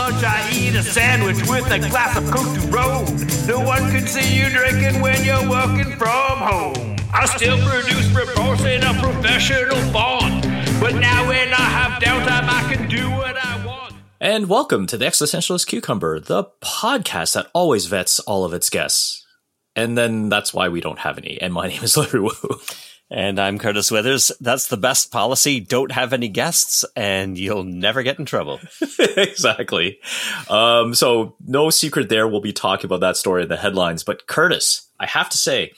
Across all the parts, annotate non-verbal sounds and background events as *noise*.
lunch, I eat a sandwich with a glass of Coke to roll. No one can see you drinking when you're working from home. I still produce reports in a professional font. But now when I have downtime, I can do what I want. And welcome to the Existentialist Cucumber, the podcast that always vets all of its guests. And then that's why we don't have any. And my *laughs* name is Larry Wu. And I'm Curtis Withers. That's the best policy. Don't have any guests and you'll never get in trouble. *laughs* exactly. Um, so no secret there. We'll be talking about that story in the headlines. But Curtis, I have to say,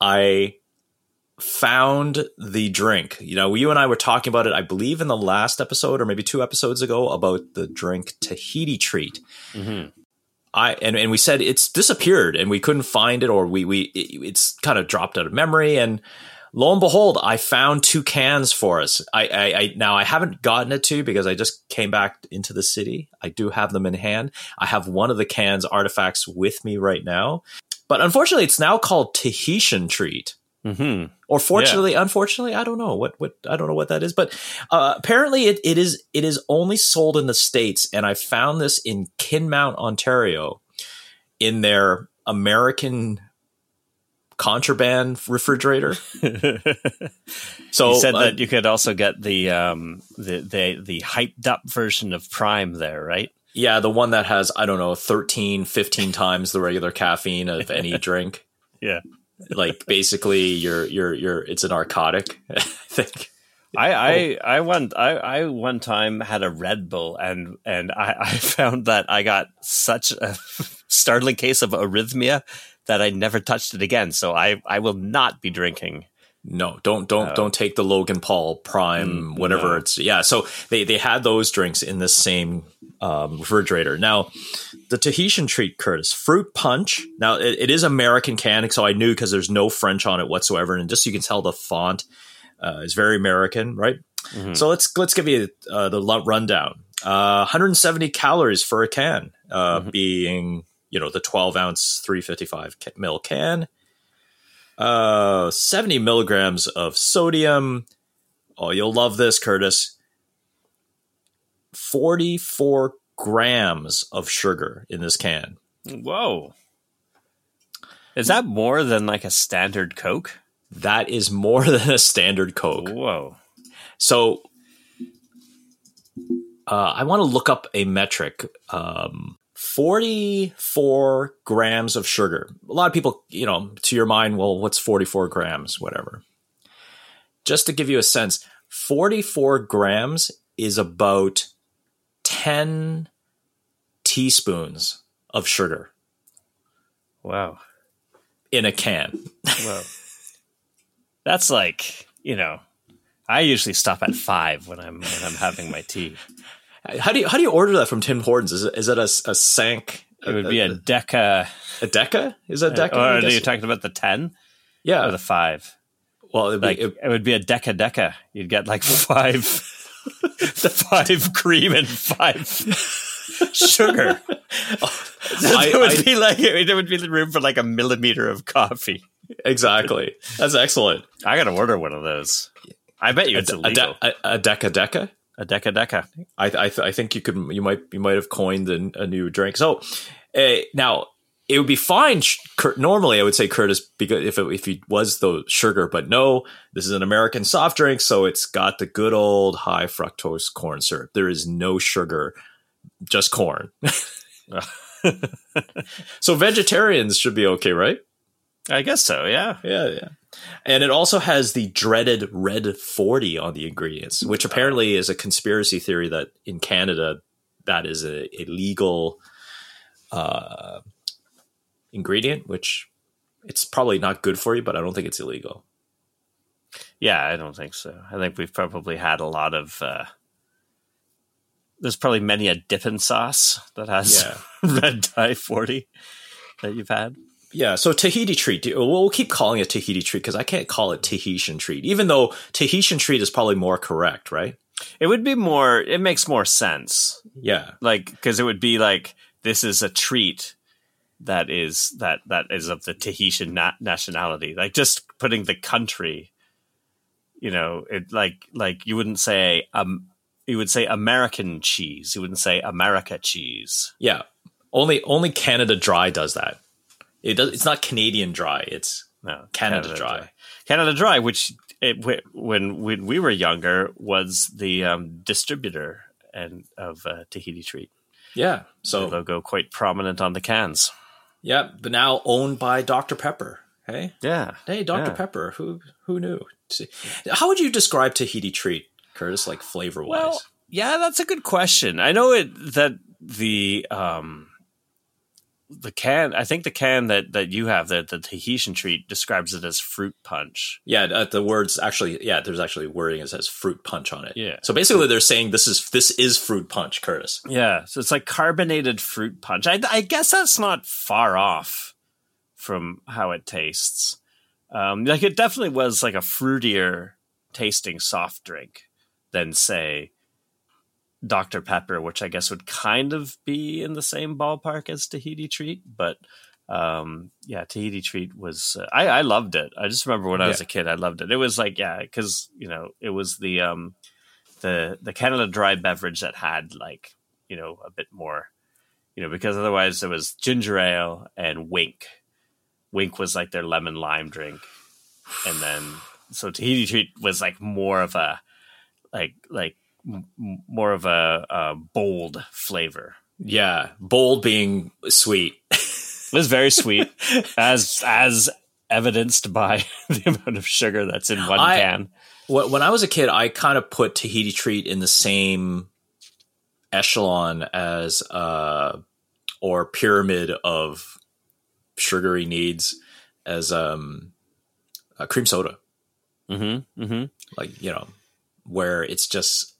I found the drink. You know, you and I were talking about it, I believe, in the last episode or maybe two episodes ago about the drink Tahiti Treat. Mm-hmm. I and, and we said it's disappeared and we couldn't find it or we we it, it's kind of dropped out of memory and lo and behold I found two cans for us. I, I, I now I haven't gotten it to because I just came back into the city. I do have them in hand. I have one of the cans artifacts with me right now, but unfortunately it's now called Tahitian Treat. Mm-hmm. Or fortunately, yeah. unfortunately, I don't know what what I don't know what that is. But uh, apparently, it, it is it is only sold in the states, and I found this in Kinmount, Ontario, in their American contraband refrigerator. *laughs* so you said uh, that you could also get the um the the the hyped up version of Prime there, right? Yeah, the one that has I don't know 13 15 times the regular caffeine of any *laughs* drink. Yeah like basically you're you're you're it's a narcotic *laughs* i think I, I oh. I one I, I one time had a Red Bull and and I, I *laughs* found that I got such a *laughs* startling case of arrhythmia that I never touched it again. So I, I will not be drinking no, don't don't uh, don't take the Logan Paul Prime, mm, whatever no. it's. Yeah, so they they had those drinks in the same um, refrigerator. Now, the Tahitian treat, Curtis, fruit punch. Now it, it is American can, so I knew because there's no French on it whatsoever, and just so you can tell the font uh, is very American, right? Mm-hmm. So let's let's give you uh, the rundown. Uh, 170 calories for a can, uh, mm-hmm. being you know the 12 ounce 355 mil can uh, 70 milligrams of sodium. Oh, you'll love this, Curtis. 44 grams of sugar in this can. Whoa. Is that more than like a standard Coke? That is more *laughs* than a standard Coke. Whoa. So uh, I want to look up a metric. Um, 44 grams of sugar. A lot of people, you know, to your mind, well, what's 44 grams? Whatever. Just to give you a sense, 44 grams is about 10 teaspoons of sugar. Wow. In a can. *laughs* Wow. That's like, you know, I usually stop at five when I'm when I'm having my tea. How do you how do you order that from Tim Hortons? Is it is it a, a sank? It would be a, a deca. A deca is a deca. Or are you talking about the ten? Yeah, or the five. Well, it'd like, be, it, it would be a deca deca. You'd get like five, *laughs* the five cream and five sugar. *laughs* I, it would I, be like it would be the room for like a millimeter of coffee. Exactly. That's excellent. I got to order one of those. I bet you it's a, illegal. A, de- a, a deca deca a deca deca. I I, th- I think you could you might you might have coined a, a new drink. So uh, now it would be fine. Normally, I would say Curtis because if it, if he was the sugar, but no, this is an American soft drink, so it's got the good old high fructose corn syrup. There is no sugar, just corn. *laughs* so vegetarians should be okay, right? I guess so. Yeah, yeah, yeah. And it also has the dreaded red 40 on the ingredients, which apparently is a conspiracy theory that in Canada that is a, a legal uh, ingredient, which it's probably not good for you, but I don't think it's illegal. Yeah, I don't think so. I think we've probably had a lot of. Uh, there's probably many a dipping sauce that has yeah. *laughs* red dye 40 that you've had. Yeah, so Tahiti treat. We'll keep calling it Tahiti treat because I can't call it Tahitian treat, even though Tahitian treat is probably more correct, right? It would be more. It makes more sense. Yeah, like because it would be like this is a treat that is that that is of the Tahitian na- nationality. Like just putting the country, you know, it like like you wouldn't say um you would say American cheese. You wouldn't say America cheese. Yeah, only only Canada Dry does that. It does. It's not Canadian Dry. It's No, Canada Dry. Canada Dry, which it, when when we were younger was the um, distributor and of uh, Tahiti Treat. Yeah. The So logo quite prominent on the cans. yeah, but now owned by Dr Pepper. Hey, Yeah. hey, Dr Yeah. Pepper. Who who knew? How would you describe Tahiti Treat, Curtis? Like flavor wise? Well, yeah, that's a good question. I know it that the um the can I think the can that that you have that the Tahitian treat describes it as fruit punch. Yeah, uh, the words actually, yeah, there's actually wording that says fruit punch on it. Yeah. So basically, they're saying this is this is fruit punch, Curtis. Yeah, so it's like carbonated fruit punch. I, I guess that's not far off from how it tastes. Um, like it definitely was like a fruitier tasting soft drink than say Dr Pepper, which I guess would kind of be in the same ballpark as Tahiti Treat, but um, yeah, Tahiti Treat was uh, I, I loved it. I just remember when I was a kid, I loved it. It was like yeah, because you know it was the um, the the Canada Dry beverage that had like you know a bit more, you know, because otherwise there was ginger ale and Wink. Wink was like their lemon lime drink, and then so Tahiti Treat was like more of a like like m- more of a, a bold flavor. Yeah, bold being sweet. It was very sweet, *laughs* as as evidenced by *laughs* the amount of sugar that's in one I- can. When I was a kid, I kind of put Tahiti Treat in the same echelon as uh, or pyramid of sugary needs as um, a cream soda. Mm-hmm. Mm-hmm. like you know where it's just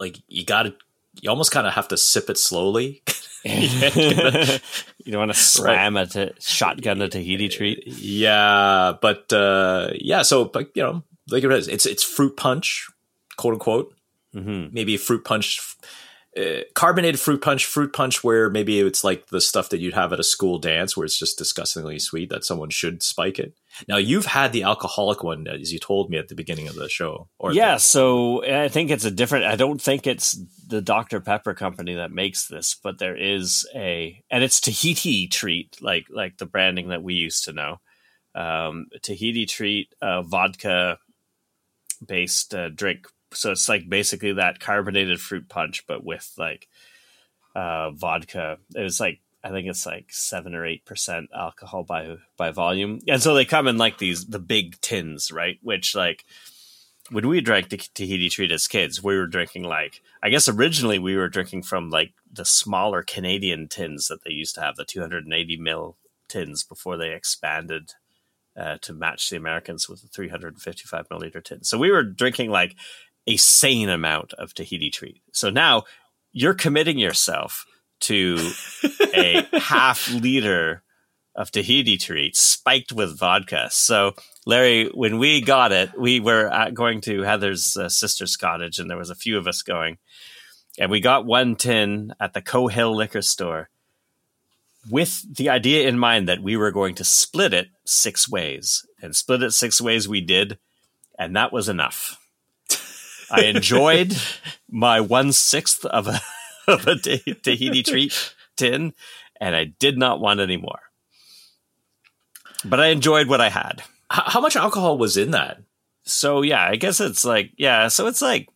like you gotta you almost kind of have to sip it slowly *laughs* *laughs* you don't want to slam a ta- shotgun a Tahiti treat. yeah but uh yeah so but you know like it is it's it's fruit punch quote unquote Mm-hmm. maybe fruit punch uh, carbonated fruit punch fruit punch where maybe it's like the stuff that you'd have at a school dance where it's just disgustingly sweet that someone should spike it now you've had the alcoholic one as you told me at the beginning of the show or Yeah, so I think it's a different. I don't think it's the Dr Pepper company that makes this, but there is a, and it's Tahiti treat, like like the branding that we used to know. Um, Tahiti treat, uh, vodka based uh, drink. So it's like basically that carbonated fruit punch, but with like uh, vodka. It was like I think it's like seven or eight percent alcohol by by volume, and so they come in like these the big tins, right? Which like when we drank the Tahiti treat as kids, we were drinking like I guess originally we were drinking from like the smaller Canadian tins that they used to have, the 280 mil tins before they expanded uh, to match the Americans with the 355 milliliter tin. So we were drinking like a sane amount of Tahiti treat. So now you're committing yourself to a *laughs* half liter of Tahiti treat spiked with vodka. So, Larry, when we got it, we were at, going to Heather's uh, sister's cottage, and there was a few of us going, and we got one tin at the Coe Hill liquor store with the idea in mind that we were going to split it six ways, and split it six ways we did, and that was enough. *laughs* I enjoyed my one sixth of a *laughs* of a Tahiti treat tin, and I did not want any more. But I enjoyed what I had. How much alcohol was in that So yeah, I guess it's like yeah. So it's like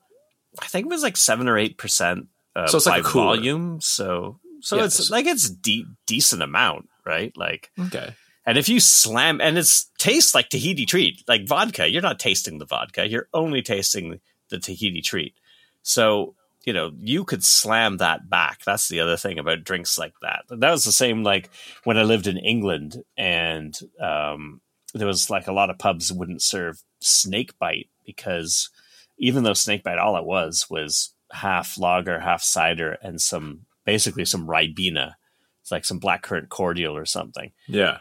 I think it was like seven or eight percent uh, So it's by like a volume. So so Yeah, it's it's- like it's de- decent amount, right? Like, okay and if you slam and it's tastes like Tahiti treat, like vodka. You're not tasting the vodka. You're only tasting the Tahiti treat. So you know you could slam that back. That's the other thing about drinks like that. That was the same like when I lived in England and um, there was like a lot of pubs wouldn't serve snake bite because even though snake bite all it was was half lager, half cider, and some basically some ribena. It's like some blackcurrant cordial or something yeah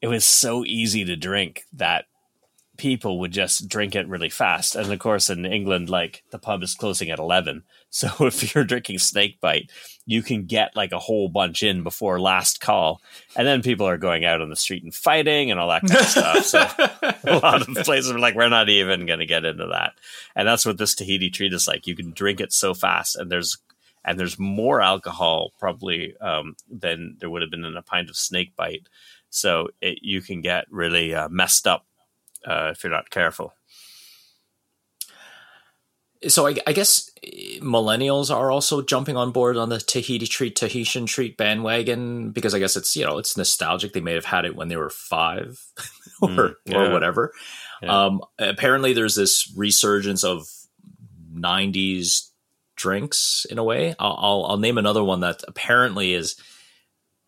it was so easy to drink that people would just drink it really fast. And of course, in England, like the pub is closing at 11. *laughs* So if you're drinking snake bite, you can get like a whole bunch in before last call. And then people are going out on the street and fighting and all that kind of *laughs* stuff. So a lot of places are like, we're not even going to get into that. And that's what this Tahiti treat is like. You can drink it so fast and there's, and there's more alcohol probably um, than there would have been in a pint of snake bite. So it, you can get really uh, messed up uh, if you're not careful. So I, I, guess millennials are also jumping on board on the Tahiti treat, Tahitian treat bandwagon because I guess it's you know it's nostalgic. They may have had it when they were five *laughs* or mm, yeah. or whatever. Yeah. Um, apparently, there's this resurgence of '90s drinks in a way. I'll, I'll, I'll name another one that apparently is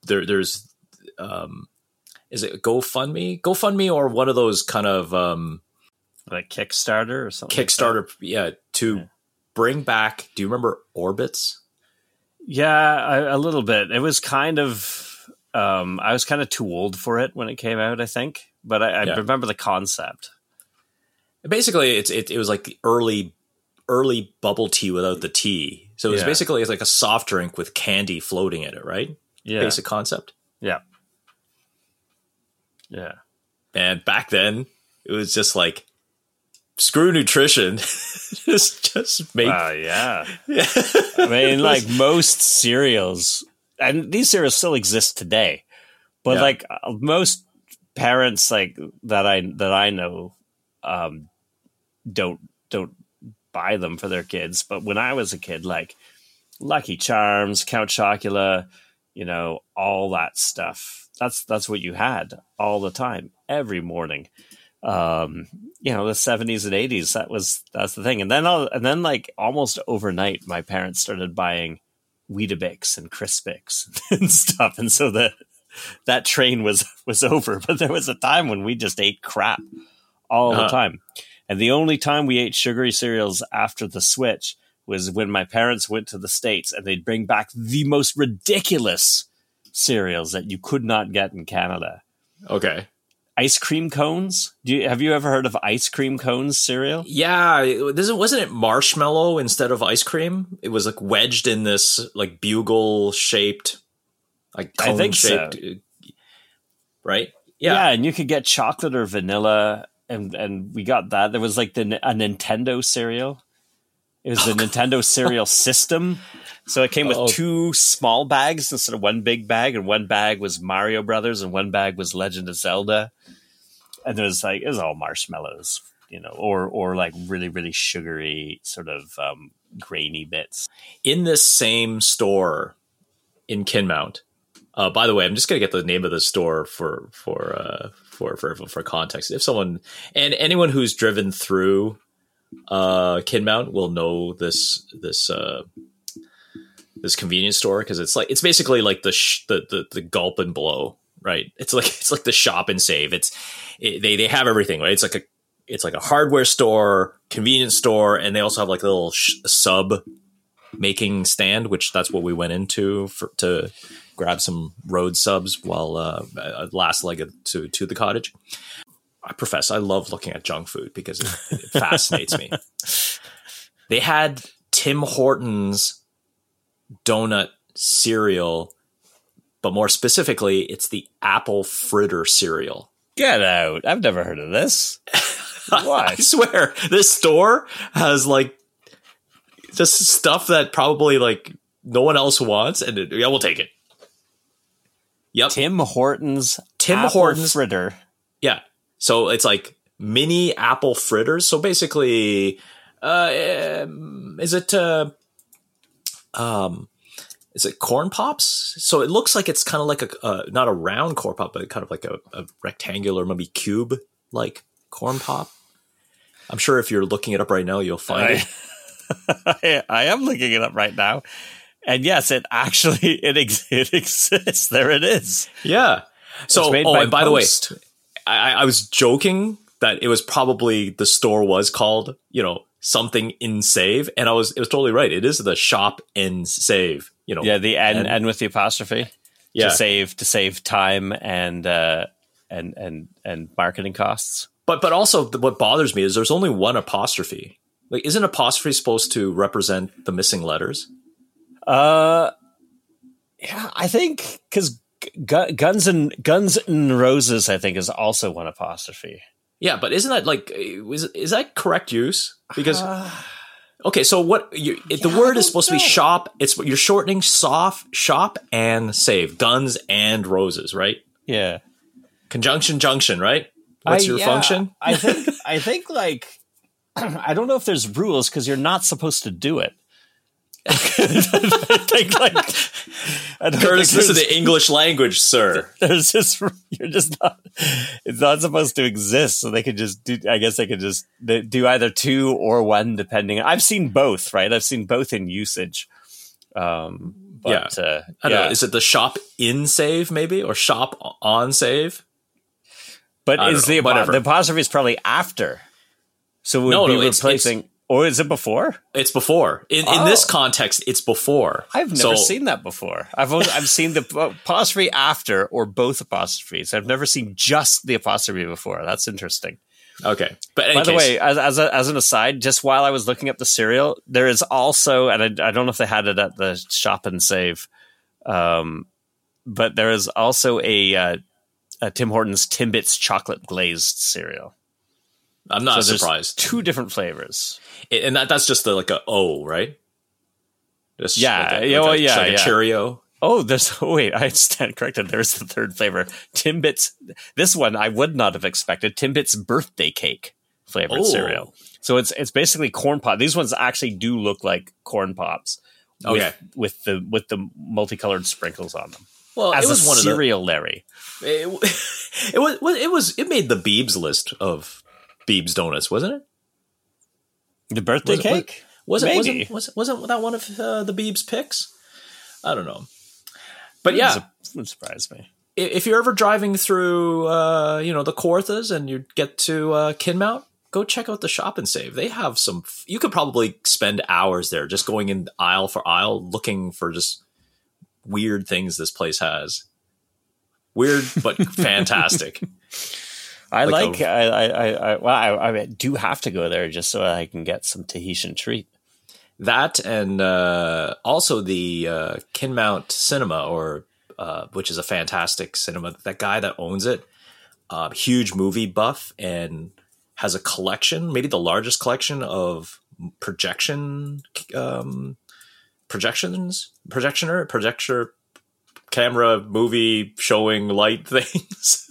there. There's um, is it GoFundMe, GoFundMe, or one of those kind of um, like Kickstarter or something. Kickstarter, like yeah, to yeah. bring back. Do you remember Orbitz? Yeah, a little bit. It was kind of. Um, I was kind of too old for it when it came out, I think, but I, I yeah. remember the concept. Basically, it's it, it was like early early bubble tea without the tea. So it was yeah. basically it's like a soft drink with candy floating in it, right? Yeah. Basic concept. Yeah. Yeah. And back then, it was just like screw nutrition. *laughs* just just make. Uh, yeah. yeah. *laughs* I mean, like most cereals, and these cereals still exist today, but yeah. like uh, most parents, like that I that I know, um, don't don't buy them for their kids. But when I was a kid, like Lucky Charms, Count Chocula, you know, all that stuff that's that's what you had all the time, every morning. Um, you know, the seventies and eighties. That was that's the thing. And then all, and then like almost overnight, my parents started buying Weetabix and Crispix *laughs* and stuff, and so that that train was was over. *laughs* But there was a time when we just ate crap all uh-huh. the time. And the only time we ate sugary cereals after the switch was when my parents went to the States and they'd bring back the most ridiculous cereals that you could not get in Canada. Okay. Ice cream cones. Do you, have you ever heard of ice cream cones cereal? Yeah, this wasn't it marshmallow instead of ice cream. It was like wedged in this like bugle shaped, like cone I think shaped, so. Uh, right? Yeah. yeah, and you could get chocolate or vanilla, and and we got that. There was like the a Nintendo cereal. It was the *laughs* Nintendo cereal system, so it came with oh. two small bags instead of one big bag, and one bag was Mario Brothers, and one bag was Legend of Zelda. And it was like it was all marshmallows, you know, or or like really really sugary sort of um, grainy bits. In this same store in Kinmount. Uh, by the way, I'm just gonna get the name of the store for for uh, for for for context. If someone and anyone who's driven through uh, Kinmount will know this this uh, this convenience store because it's like it's basically like the, sh- the, the the gulp and blow, right? It's like *laughs* it's like the shop and save. It's it, they they have everything, right? It's like a it's like a hardware store, convenience store, and they also have like a little sh- sub making stand, which that's what we went into for, to grab some road subs while uh, last leg of, to to the cottage. I profess I love looking at junk food because it, it fascinates me. *laughs* They had Tim Hortons donut cereal, but more specifically, it's the apple fritter cereal. Get out. I've never heard of this. What? *laughs* I swear, this store has like just stuff that probably like no one else wants, and it, yeah, we'll take it. Yep. Tim Hortons. Tim Hortons fritter. Yeah. So it's like mini apple fritters. So basically, uh, is it uh, um, is it corn pops? So it looks like it's kind of like a uh, not a round corn pop, but kind of like a, a rectangular, maybe cube like corn pop. I'm sure if you're looking it up right now, you'll find I, it. *laughs* I am looking it up right now, and yes, it actually *laughs* it, ex- it exists. There it is. Yeah. So, oh, by and by Post. the way, I, I was joking that it was probably the store was called, you know, something in save and i was it was totally right it is the shop in save you know yeah the n and, with the apostrophe yeah to save to save time and uh and and and marketing costs But but also what bothers me is there's only one apostrophe. Like, isn't apostrophe supposed to represent the missing letters? Uh, yeah, I think because gu- guns and guns and roses, I think, is also one apostrophe. Yeah, but isn't that like eh, is is that correct use? Because *sighs* okay, so what you, it, the word is don't supposed to be shop. It's you're shortening soft shop and save guns and roses, right? yeah. Conjunction junction, right? What's I- your yeah, function? I think *laughs* I think like *clears throat* I don't know if there's rules because you're not supposed to do it. Like I don't Curtis, this is the English language, sir. there's just you're just not it's not supposed to exist so they could just do i guess they could just do either two or one depending i've seen both right i've seen both in usage um but uh I don't yeah. know. Is it the shop in save maybe or shop on save? but I is know, the, whatever. the apostrophe is probably after so would No, be no, it's- replacing or is it before It's before. In in this Oh. context, it's before. i've never So- seen that before i've only, i've seen the apostrophe after or both apostrophes i've never seen just the apostrophe before that's interesting Okay, but By the case, way, as as, a, as an aside, just while I was looking up the cereal, there is also, and I, I don't know if they had it at the shop and save, um, but there is also a, uh, a Tim Hortons Timbits chocolate glazed cereal. I'm not So surprised. Two different flavors. It- and that that's just the, like a O, right? Just Yeah, like a, yeah, like well, a- yeah, like a yeah. Cheerio. Oh, there's *laughs* oh wait, I stand corrected. There's the third flavor, Timbits. This one I would not have expected. Timbits birthday cake flavored Oh. cereal. So it's it's basically corn pop. These ones actually do look like corn pops. with- Okay. with, the with the multicolored sprinkles on them. Well, As it was a one of the. cereal, Larry. It, *laughs* it was it was it made the Biebs list of Biebs donuts, wasn't it? The birthday Was it- was- cake? It wasn't was, wasn't that one of uh, the Biebs picks? I don't know, but yeah, Wouldn't wouldn't surprise me. if you're ever driving through, uh, you know, the Kawarthas and you get to uh, Kinmount, go check out the shop and save. They have some. You could probably spend hours there just going in aisle for aisle looking for just weird things this place has. Weird but *laughs* fantastic. I Like like, a- I, I, I, I, well, I, I do have to go there just so I can get some Tahitian treat. That and uh, also the uh, Kinmount Cinema, or uh, which is a fantastic cinema. That guy that owns it, uh, huge movie buff, and has a collection, maybe the largest collection of projection um, projections, projectioner, projector, camera, movie showing light *laughs* things,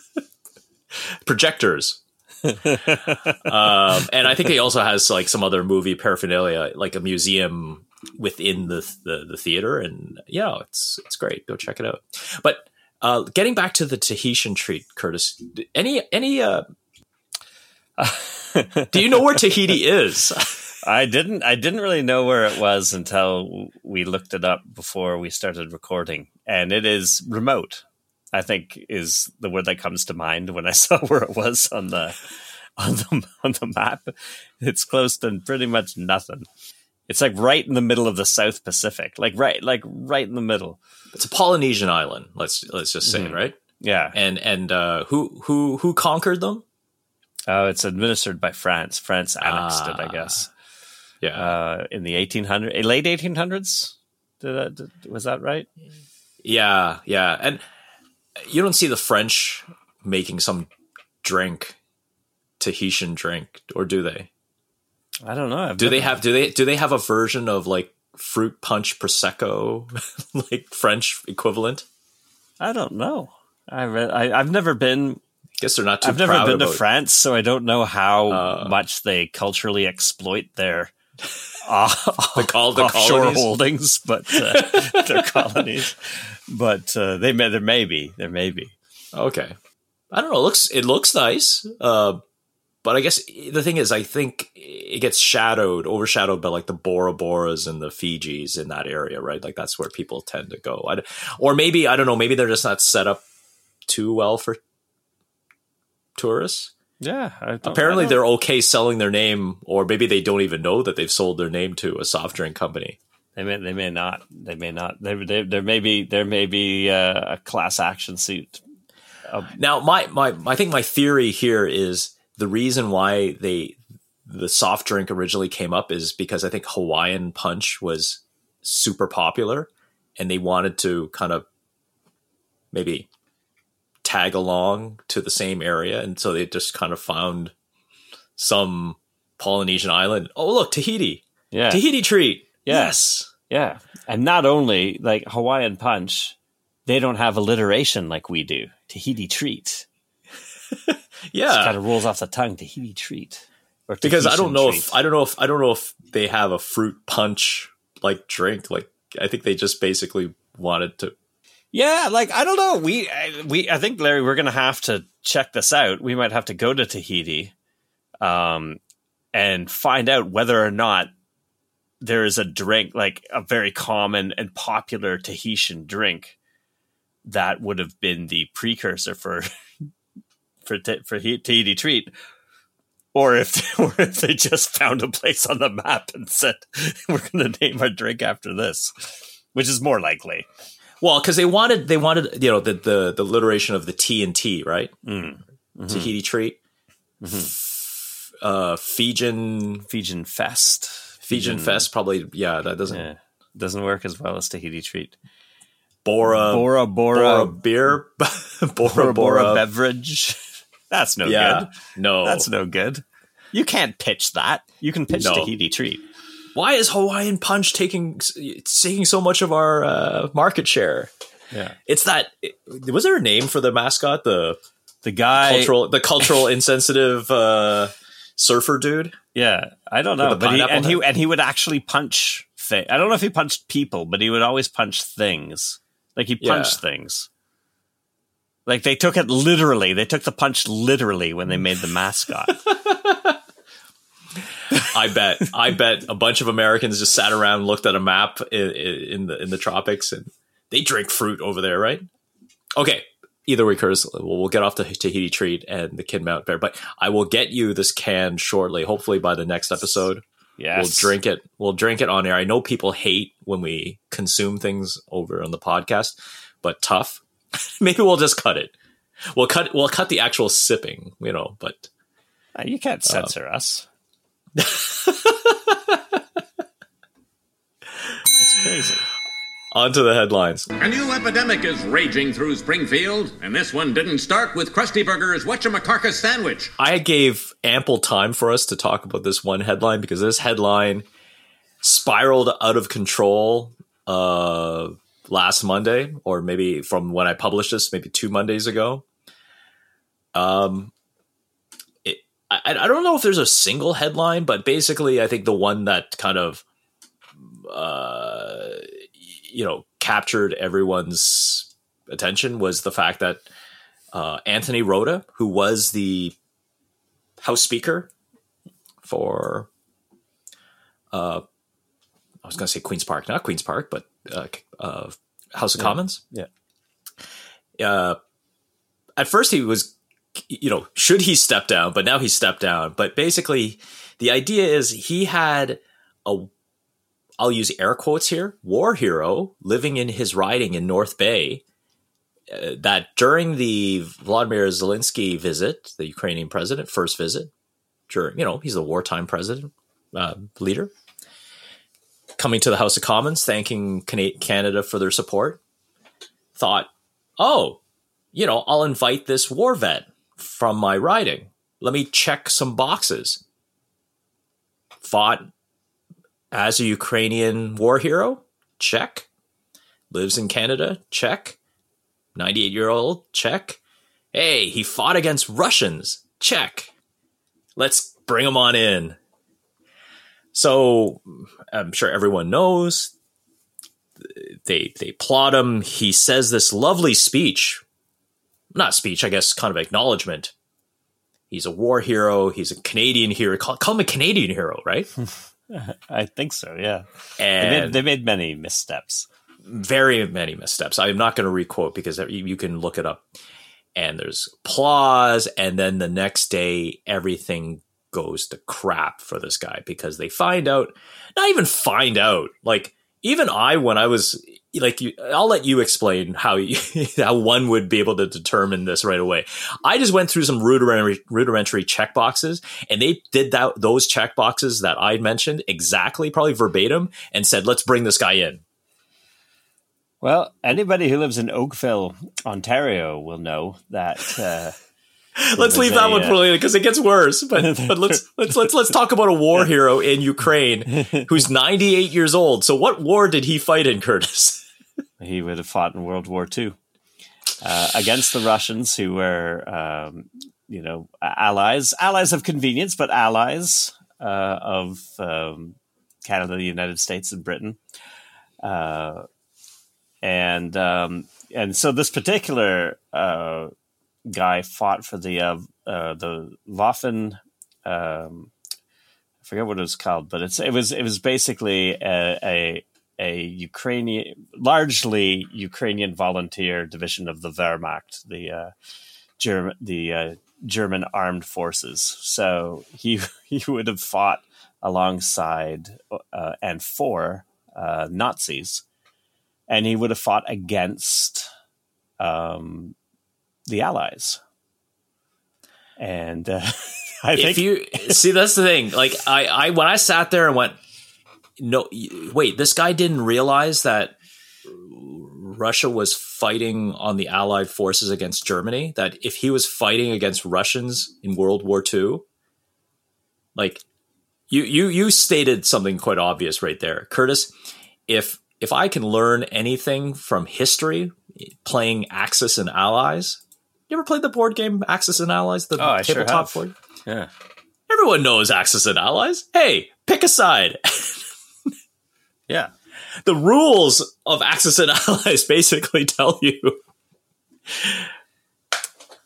projectors *laughs* um, and I think he also has like some other movie paraphernalia, like a museum within the the, the theater, and yeah, it's it's great. Go check it out. But uh, getting back to the Tahitian treat, Curtis, any any uh, *laughs* do you know where Tahiti is? *laughs* I didn't. I didn't really know where it was until we looked it up before we started recording, and it is remote. I think is the word that comes to mind when I *laughs* saw where it was on the on the on the map. It's close to pretty much nothing. It's like right in the middle of the South Pacific, like right, like right in the middle. It's a Polynesian island. Let's let's just say, Mhm. right? Yeah. And and uh, who who who conquered them? Oh, it's administered by France. France annexed it, I Ah. guess, Yeah, uh, in the 1800s, late 1800s. Did, I, did was that right? yeah, yeah. And you don't see the French making some drink, Tahitian drink, or do they? I don't know. I've Do they have do they do they have a version of like fruit punch prosecco, *laughs* like French equivalent? I don't know. I read. I, I've never been. guess they're not too I've never been to France, so I don't know how Uh. much they culturally exploit their uh, The col- the offshore colonies? holdings, but uh, *laughs* their colonies. But uh, they may. There may be. There may be. Okay, I don't know. It looks it looks nice, uh, but I guess the thing is, I think it gets shadowed, overshadowed by like the Bora Boras and the Fijis in that area, right? Like that's where people tend to go, I, or maybe I don't know. Maybe they're just not set up too well for tourists. Yeah. I Apparently, I they're okay selling their name, or maybe they don't even know that they've sold their name to a soft drink company. They may. They may not. They may not. There. There, there may be. There may be uh, a class action suit. Now, my, my, I think my theory here is the reason why they the soft drink originally came up is because I think Hawaiian Punch was super popular, and they wanted to kind of maybe tag along to the same area, and so they just kind of found some Polynesian island. Oh, look, Tahiti. Yeah. Tahiti treat. Yeah. Yes. Yeah. And not only like Hawaiian Punch, they don't have alliteration like we do. Tahiti treat. *laughs* Yeah. It kind of rolls off the tongue. Tahiti treat. Or because I don't know treat. if I don't know if I don't know if they have a fruit punch like drink. Like I think they just basically wanted to. Yeah, like I don't know. We I- we I think Larry, we're gonna have to check this out. We might have to go to Tahiti, um, and find out whether or not there is a drink like a very common and popular Tahitian drink that would have been the precursor for *laughs* for for Tahiti treat. Or if, *laughs* or if they just found a place on the map and said *laughs* we're going to name our drink after this, which is more likely. Well, because they wanted they wanted you know the the the alliteration of the T and T right Mm. Tahiti treat. F- Uh, Fijian Fijian Fest. Fijian Fest probably yeah that doesn't Yeah. Doesn't work as well as Tahiti treat. Bora Bora Bora Bora beer *laughs* Bora Bora, Bora, Bora beverage. *laughs* That's no yeah good. no That's no good. You can't pitch that. You can pitch No. Tahiti treat. Why is Hawaiian Punch taking taking so much of our uh, market share? Yeah. It's that was there a name for the mascot the The guy cultural the cultural *laughs* insensitive uh, surfer dude? Yeah. I don't know. But he, and he and he would actually punch. I don't know if he punched people, but he would always punch things. Like he Yeah. punched things. Like they took it literally. They took the punch literally when they made the mascot. *laughs* I bet. I bet a bunch of Americans just sat around, looked at a map in, in the in the tropics, and they drink fruit over there, right? Okay. Either way, Curtis, we'll, we'll get off the Tahiti treat and the Kinmount Bear, but I will get you this can shortly. Hopefully by the next episode, Yes. we'll drink it. We'll drink it on air. I know people hate when we consume things over on the podcast, but tough. *laughs* Maybe we'll just cut it. We'll cut. We'll cut the actual sipping, you know. But Uh, You can't censor us. That's crazy. on to the headlines. A new epidemic is raging through Springfield, and this one didn't start with Krusty Burger's Whatchamacarcus sandwich. I gave ample time for us to talk about this one headline because this headline spiraled out of control uh, last Monday, or maybe from when I published this, maybe two Mondays ago. Um, I, I don't know if there's a single headline, but basically, I think the one that kind of, uh, you know, captured everyone's attention was the fact that uh, Anthony Rota, who was the House Speaker for, uh, I was going to say Queens Park, not Queens Park, but uh, uh, House of Commons. Yeah. Uh, at first, he was, you know, should he step down? But now he stepped down. But basically, the idea is he had a, I'll use air quotes here, war hero living in his riding in North Bay uh, that during the Vladimir Zelensky visit, the Ukrainian president, first visit, during, you know, he's a wartime president, uh, leader, coming to the House of Commons, thanking Canada for their support, thought, oh, you know, I'll invite this war vet from my writing. Let me check some boxes. Fought as a Ukrainian war hero? Check. Lives in Canada? Check. 98 year old? Check. Hey, he fought against Russians? Check. Let's bring him on in. So I'm sure everyone knows. They they plot him. He says this lovely speech. Not speech, I guess, kind of acknowledgement. He's a war hero. He's a Canadian hero. Call, call him a Canadian hero, right? *laughs* I think so, yeah. They And made, they made many missteps. very many missteps. I'm not going to requote because you you can look it up. And there's applause, and then the next day everything goes to crap for this guy because they find out, not even find out, like even I when I was like you, I'll let you explain how you, *laughs* how one would be able to determine this right away. I just went through some rudimentary rudimentary check boxes, and they did that those check boxes that I mentioned exactly, probably verbatim, and said, "Let's bring this guy in." Well, anybody who lives in Oakville, Ontario, will know that. Uh, *laughs* let's leave that one for later because it gets worse. But but let's *laughs* let's let's let's talk about a war hero in Ukraine who's *laughs* 98 years old. So what war did he fight in, Curtis? He would have fought in World War II uh, against the Russians, who were um, you know allies, allies of convenience, but allies uh, of um, Canada, the United States, and Britain. Uh, and um, and so this particular uh, guy fought for the uh, uh, the Waffen. Um, I forget what it was called, but it's it was it was basically a, a, a Ukrainian, largely Ukrainian volunteer division of the Wehrmacht, the uh, German the uh, German armed forces. So he *laughs* he would have fought alongside uh, and for uh, Nazis, and he would have fought against um, the Allies. And uh, *laughs* I if think you see that's the thing. Like I, I when I sat there and went, no, wait, this guy didn't realize that Russia was fighting on the Allied forces against Germany. That if he was fighting against Russians in World War II, like you, you, you stated something quite obvious right there, Curtis. If if I can learn anything from history, playing Axis and Allies, you ever played the board game Axis and Allies? The oh, tabletop sure board. Yeah. Everyone knows Axis and Allies. Hey, pick a side. *laughs* yeah. The rules of Axis and *laughs* Allies basically tell you.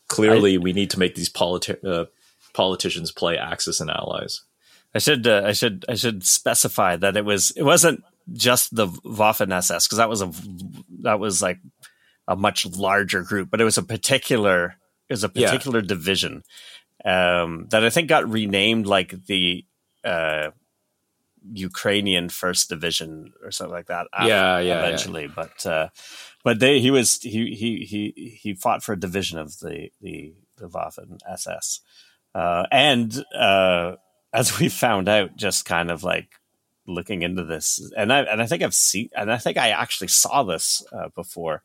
Clearly, I, we need to make these politi- uh, politicians play Axis and Allies. I should uh, I should I should specify that it was it wasn't just the Waffen SS because that was a that was like a much larger group, but it was a particular it was a particular yeah. division um, that I think got renamed like the uh, Ukrainian First Division or something like that. yeah, yeah, eventually, yeah. but uh, but they he was he he he he fought for a division of the the the Waffen SS, uh, and uh, as we found out, just kind of like looking into this, and I and I think I've seen, and I think I actually saw this uh, before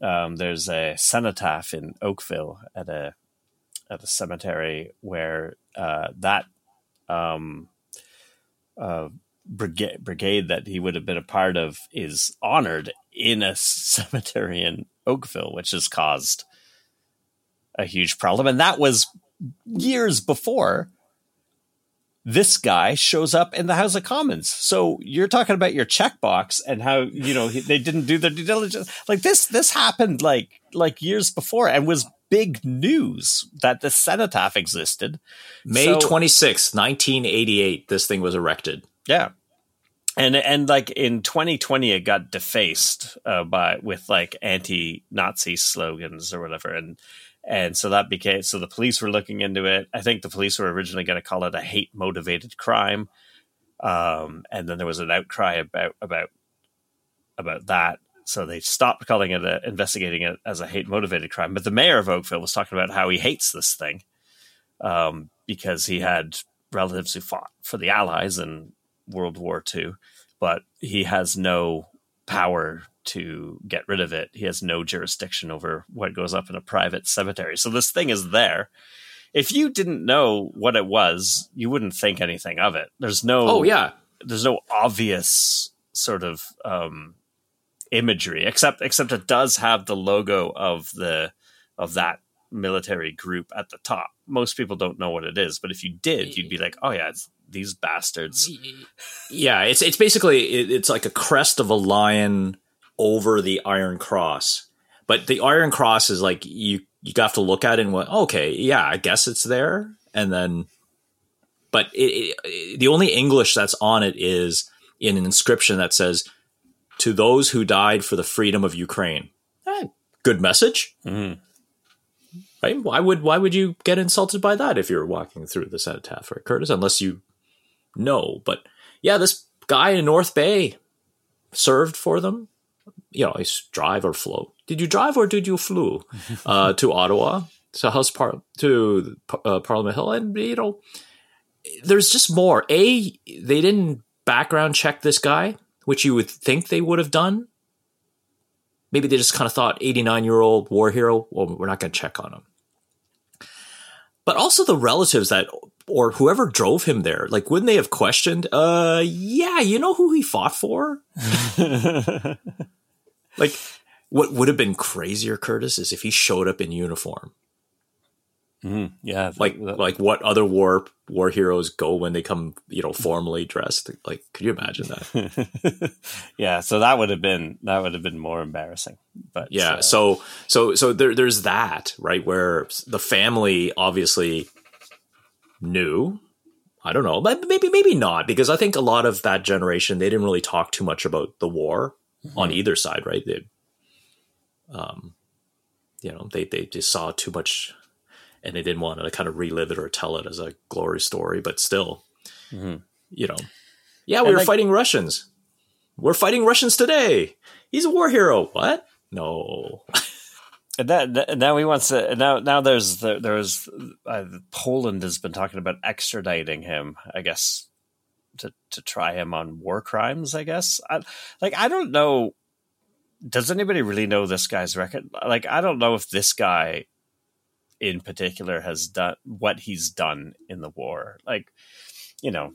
um, there's a cenotaph in Oakville at a at a cemetery where uh, that um, uh, brigade brigade that he would have been a part of is honored in a *laughs* cemetery in Oakville, which has caused a huge problem, and that was years before this guy shows up in the House of Commons. So you're talking about your checkbox and how you know they didn't do their due diligence. Like this, this happened like like years before and was big news that the cenotaph existed. May so, 26, 1988, this thing was erected. Yeah. And and like in 2020 it got defaced uh, by with like anti-Nazi slogans or whatever and and so that became so the police were looking into it. I think the police were originally going to call it a hate motivated crime, um, and then there was an outcry about about about that. So they stopped calling it a, investigating it as a hate motivated crime. But the mayor of Oakville was talking about how he hates this thing um, because he had relatives who fought for the Allies in World War II, but he has no power to get rid of it. He has no jurisdiction over what goes up in a private cemetery. So this thing is there. If you didn't know what it was, you wouldn't think anything of it. There's no Oh yeah. There's no obvious sort of um, imagery except except it does have the logo of the of that military group at the top. Most people don't know what it is, but if you did, you'd be like, "Oh yeah, it's these bastards." Yeah, it's it's basically it, it's like a crest of a lion over the Iron Cross. But the Iron Cross is like you you have to look at it and go, okay, yeah, I guess it's there, and then, but it, it, the only English that's on it is in an inscription that says, "To those who died for the freedom of Ukraine." Eh, good message. Mm-hmm. Right? Why would why would you get insulted by that if you're walking through the cenotaph, right, Curtis? Unless you know. But yeah, this guy in North Bay served for them you know, drive or flow. Did you drive or did you flew *laughs* uh, to Ottawa to House Par- to uh, Parliament Hill? And you know, there's just more. A, they didn't background check this guy, which you would think they would have done. Maybe they just kind of thought 89 year old war hero. Well, we're not going to check on him. But also the relatives that or whoever drove him there, like wouldn't they have questioned? Uh, yeah, you know who he fought for? *laughs* *laughs* like, what would have been crazier, Curtis, is if he showed up in uniform. Mm, yeah, like like what other war war heroes go when they come, you know, formally dressed. Like, could you imagine that? *laughs* yeah, so that would have been that would have been more embarrassing. But yeah, uh, so so so there, there's that right where the family obviously knew. I don't know, but maybe maybe not because I think a lot of that generation they didn't really talk too much about the war mm-hmm. on either side, right? They, um, you know, they they just saw too much, and they didn't want to kind of relive it or tell it as a glory story. But still, mm-hmm. you know, yeah, we and were like, fighting Russians. We're fighting Russians today. He's a war hero. What? No. And that, now he wants to now now there's there's uh, Poland has been talking about extraditing him. I guess to to try him on war crimes. I guess I, like I don't know. Does anybody really know this guy's record? Like I don't know if this guy in particular has done what he's done in the war. Like you know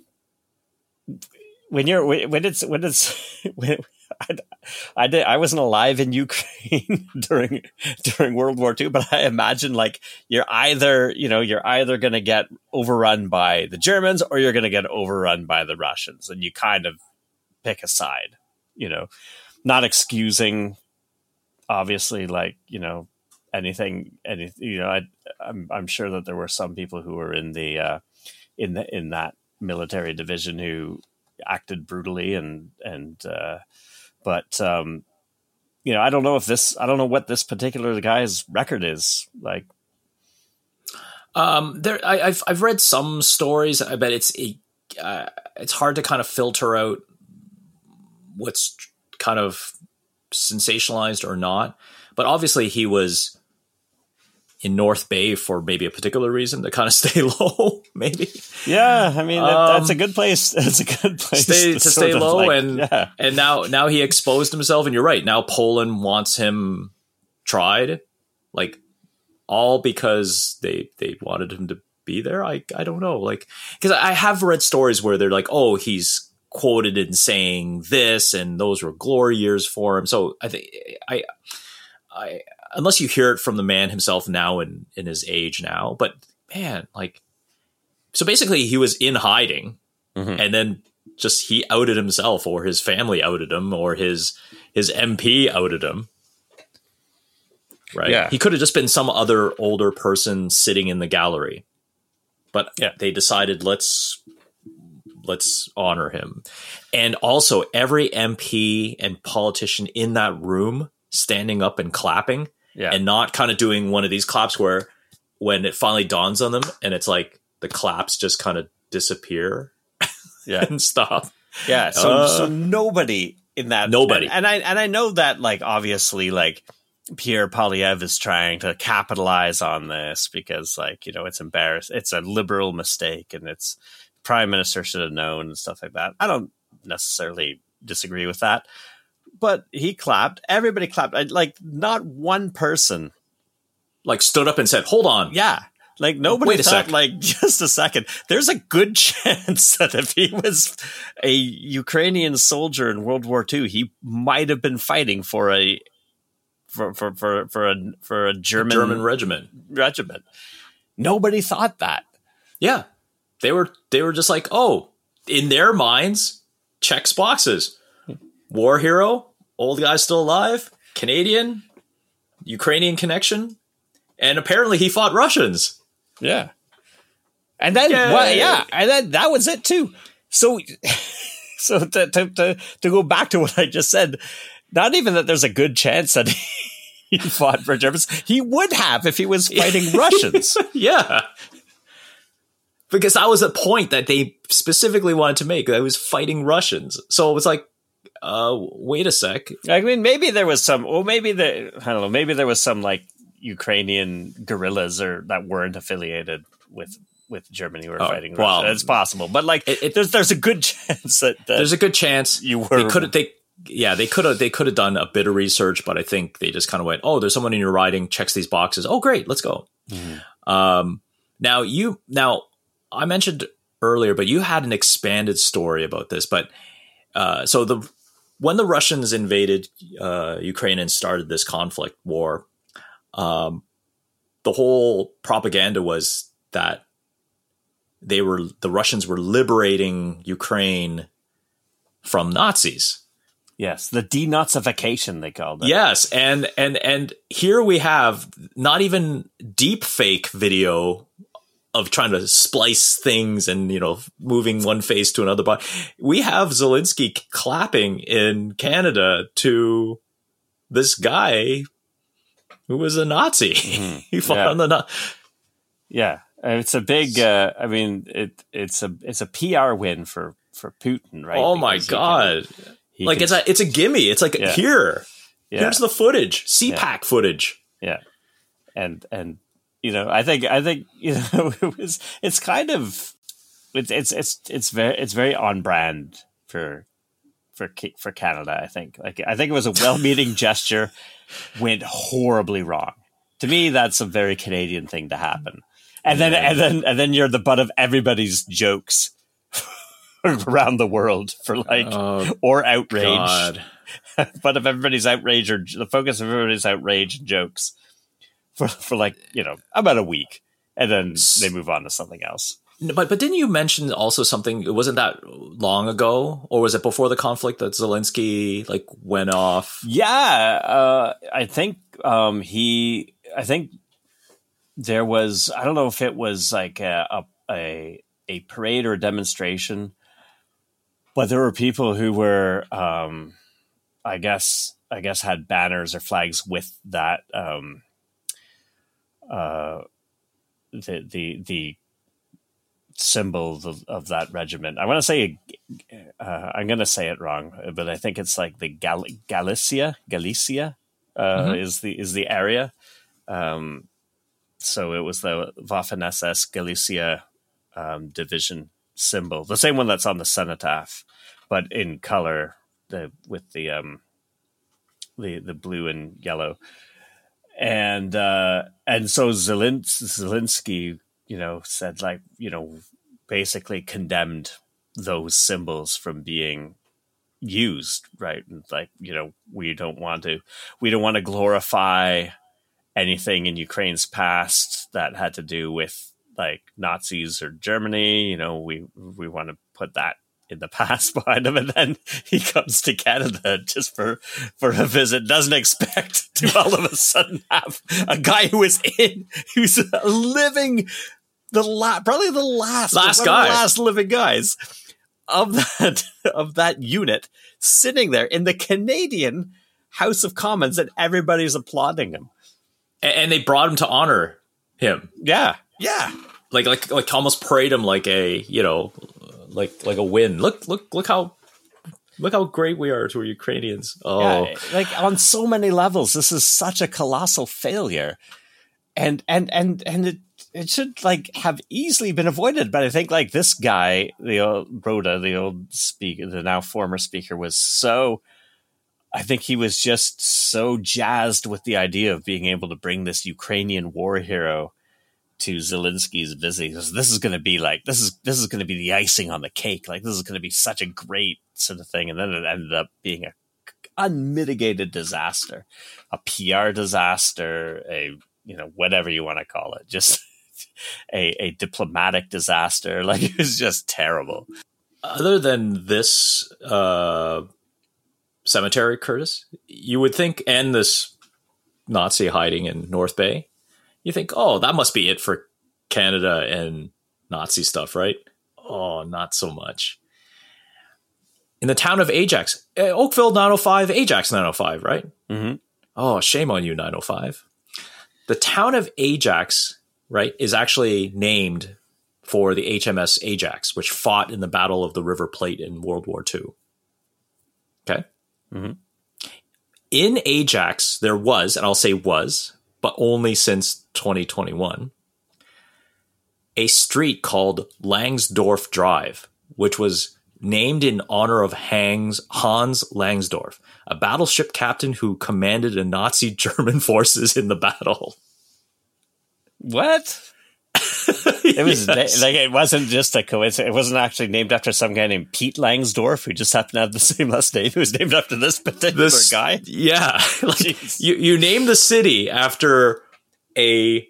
when you're when it's when it's *laughs* when, I, I did. I wasn't alive in Ukraine *laughs* during during World War II, but I imagine like you're either you know you're either going to get overrun by the Germans or you're going to get overrun by the Russians, and you kind of pick a side. You know, not excusing obviously like you know anything any you know I, I'm I'm sure that there were some people who were in the uh, in the in that military division who acted brutally and and uh, but um, you know, I don't know if this, I don't know what this particular guy's record is like. Um, there, I, have I've read some stories, but it's uh, it's hard to kind of filter out what's kind of sensationalized or not. But obviously, he was in North Bay for maybe a particular reason to kind of *laughs* stay low, maybe. Yeah, I mean um, *laughs* that's a good place. That's a good place stay, to, to stay low, like, and yeah. and now now he exposed himself, and you're right. Now Poland wants him tried, like all because they they wanted him to be there. I I don't know, like because I have read stories where they're like, oh, he's quoted in saying this, and those were glory years for him. So I think I I unless you hear it from the man himself now in in his age now. But man, like, so basically, he was in hiding, mm-hmm. and then just he outed himself, or his family outed him, or his his MP outed him. Right? Yeah. He could have just been some other older person sitting in the gallery, but yeah. they decided let's let's honor him. And also, every MP and politician in that room standing up and clapping yeah. and not kind of doing one of these claps where when it finally dawns on them and it's like the claps just kind of disappear *laughs* yeah. and stop. Yeah. So, uh, so nobody in that nobody and, and, I and I know that like obviously like Pierre Poilievre is trying to capitalize on this because like you know it's embarrassed it's a liberal mistake and it's prime minister should have known and stuff like that. I don't necessarily disagree with that but he clapped. Everybody clapped. Like not one person like stood up and said, "Hold on." Yeah. Like nobody Wait a thought, sec. like *laughs* just a second. There's a good *laughs* chance that if he was a Ukrainian soldier in World War II, he might have been fighting for a for for for, for a for a German a German regiment. Regiment. Nobody thought that. Yeah. They were they were just like, "Oh, in their minds, checks boxes war hero, old guy still alive, Canadian, Ukrainian connection, and apparently he fought Russians. Yeah. And then, well, yeah, and then that was it too. So, *laughs* so to, to, to, to go back to what I just said, not even that there's a good chance that *laughs* he fought for Germans, he would have if he was *laughs* fighting Russians. yeah. Because that was a point that they specifically wanted to make. I was fighting Russians. So it was like, uh, wait a sec. I mean, maybe there was some. Well, maybe the I don't know. Maybe there was some like Ukrainian guerrillas or that weren't affiliated with with Germany were Oh, fighting. well, Russia. It's possible, but like, it- it- there's there's a good *laughs* chance that, that There's a good chance you were they could they yeah they could have they could have done a bit of research, but I think they just kind of went, oh, there's someone in your riding checks these boxes. Oh, great, let's go. Um, now you now I mentioned earlier, but you had an expanded story about this. But uh, so the when the Russians invaded uh, Ukraine and started this conflict war, um, the whole propaganda was that they were the Russians were liberating Ukraine from Nazis. yes, the denazification they called it. Yes, and and and here we have not even deep fake video of trying to splice things and you know moving one face to another body. We have Zelensky clapping in Canada to this guy who was a Nazi. *laughs* he fought Yeah. on the Yeah, it's a big. Uh, I mean, it it's a it's a PR win for for Putin, right? Oh my Because can- god! he like can- it's a it's a gimme. It's like Yeah. here. yeah, Here's the footage. CPAC footage. yeah, and and you know, I think I think *laughs* you know it was it's kind of it's it's it's it's very it's very on brand for for for Canada. I think like I think it was a well-meaning *laughs* gesture, went horribly wrong. To me, that's a very Canadian thing to happen. And then and then and then you're the butt of everybody's jokes *laughs* around the world for like Oh, or outrage. God. but of everybody's outrage or the focus of everybody's outrage and jokes for for like you know about a week, and then they move on to something else. But but didn't you mention also something? It wasn't that long ago, or was it before the conflict that Zelensky like went off? Yeah, uh, I think um, he. I think there was. I don't know if it was like a a, a, a parade or a demonstration, but there were people who were, um, I guess, I guess, had banners or flags with that. Um, uh, the the the symbol of, of that regiment. I want to say, uh, I'm going to say it wrong, but I think it's like the Gal- Galicia, Galicia uh, Mhm. is the is the area. Um, so it was the Waffen SS Galicia um, division symbol, the same one that's on the cenotaph, but in color, the with the um, the the blue and yellow. And uh, and so Zelensky, you know, said like, you know, basically condemned those symbols from being used, right? And like, you know, we don't want to we don't want to glorify anything in Ukraine's past that had to do with like Nazis or Germany. You know, we we want to put that in the *laughs* past behind him, and then he comes to Canada just for for a visit. Doesn't expect to *laughs* all of a sudden have a guy who is in who's living the la- probably the last Last one of the guy. last living guys of that *laughs* of that unit sitting there in the Canadian House of Commons, and everybody's applauding him. A- And they brought him to honor him, Yeah, yeah. like like like almost parade him like a you know like like a win. Look look look how look how great we are to our Ukrainians. Oh, Yeah, like on so many levels, this is such a colossal failure, and and and and it it should like have easily been avoided. But I think like this guy, the old Rota, the old speaker, the now former speaker, was so. I think he was just so jazzed with the idea of being able to bring this Ukrainian war hero to Zelensky's visit. This is going to be like this is this is going to be the icing on the cake. Like this is going to be such a great sort of thing. And then it ended up being a unmitigated disaster, a PR disaster, a you know whatever you want to call it, just *laughs* a a diplomatic disaster. *laughs* Like it was just terrible. other than this uh, cemetery, Curtis, you would think, and this Nazi hiding in North Bay, you think, oh, that must be it for Canada and Nazi stuff, right? Oh, not so much. In the town of Ajax, uh, Oakville 905, Ajax 905, right? Mhm. Oh, shame on you, 905. The town of Ajax, right, is actually named for the HMS Ajax, which fought in the Battle of the River Plate in World War II. Okay. Mhm. In Ajax, there was, and I'll say was, but only since 2021, a street called Langsdorff Drive, which was named in honor of Hangs, Hans Langsdorff, a battleship captain who commanded the Nazi *laughs* German forces in the battle. What? *laughs* It was yes. like it wasn't just a coincidence. It wasn't actually named after some guy named Pete Langsdorff who just happened to have the same last name. It was named after this particular this guy. Yeah, *laughs* like Jeez. you you name the city after a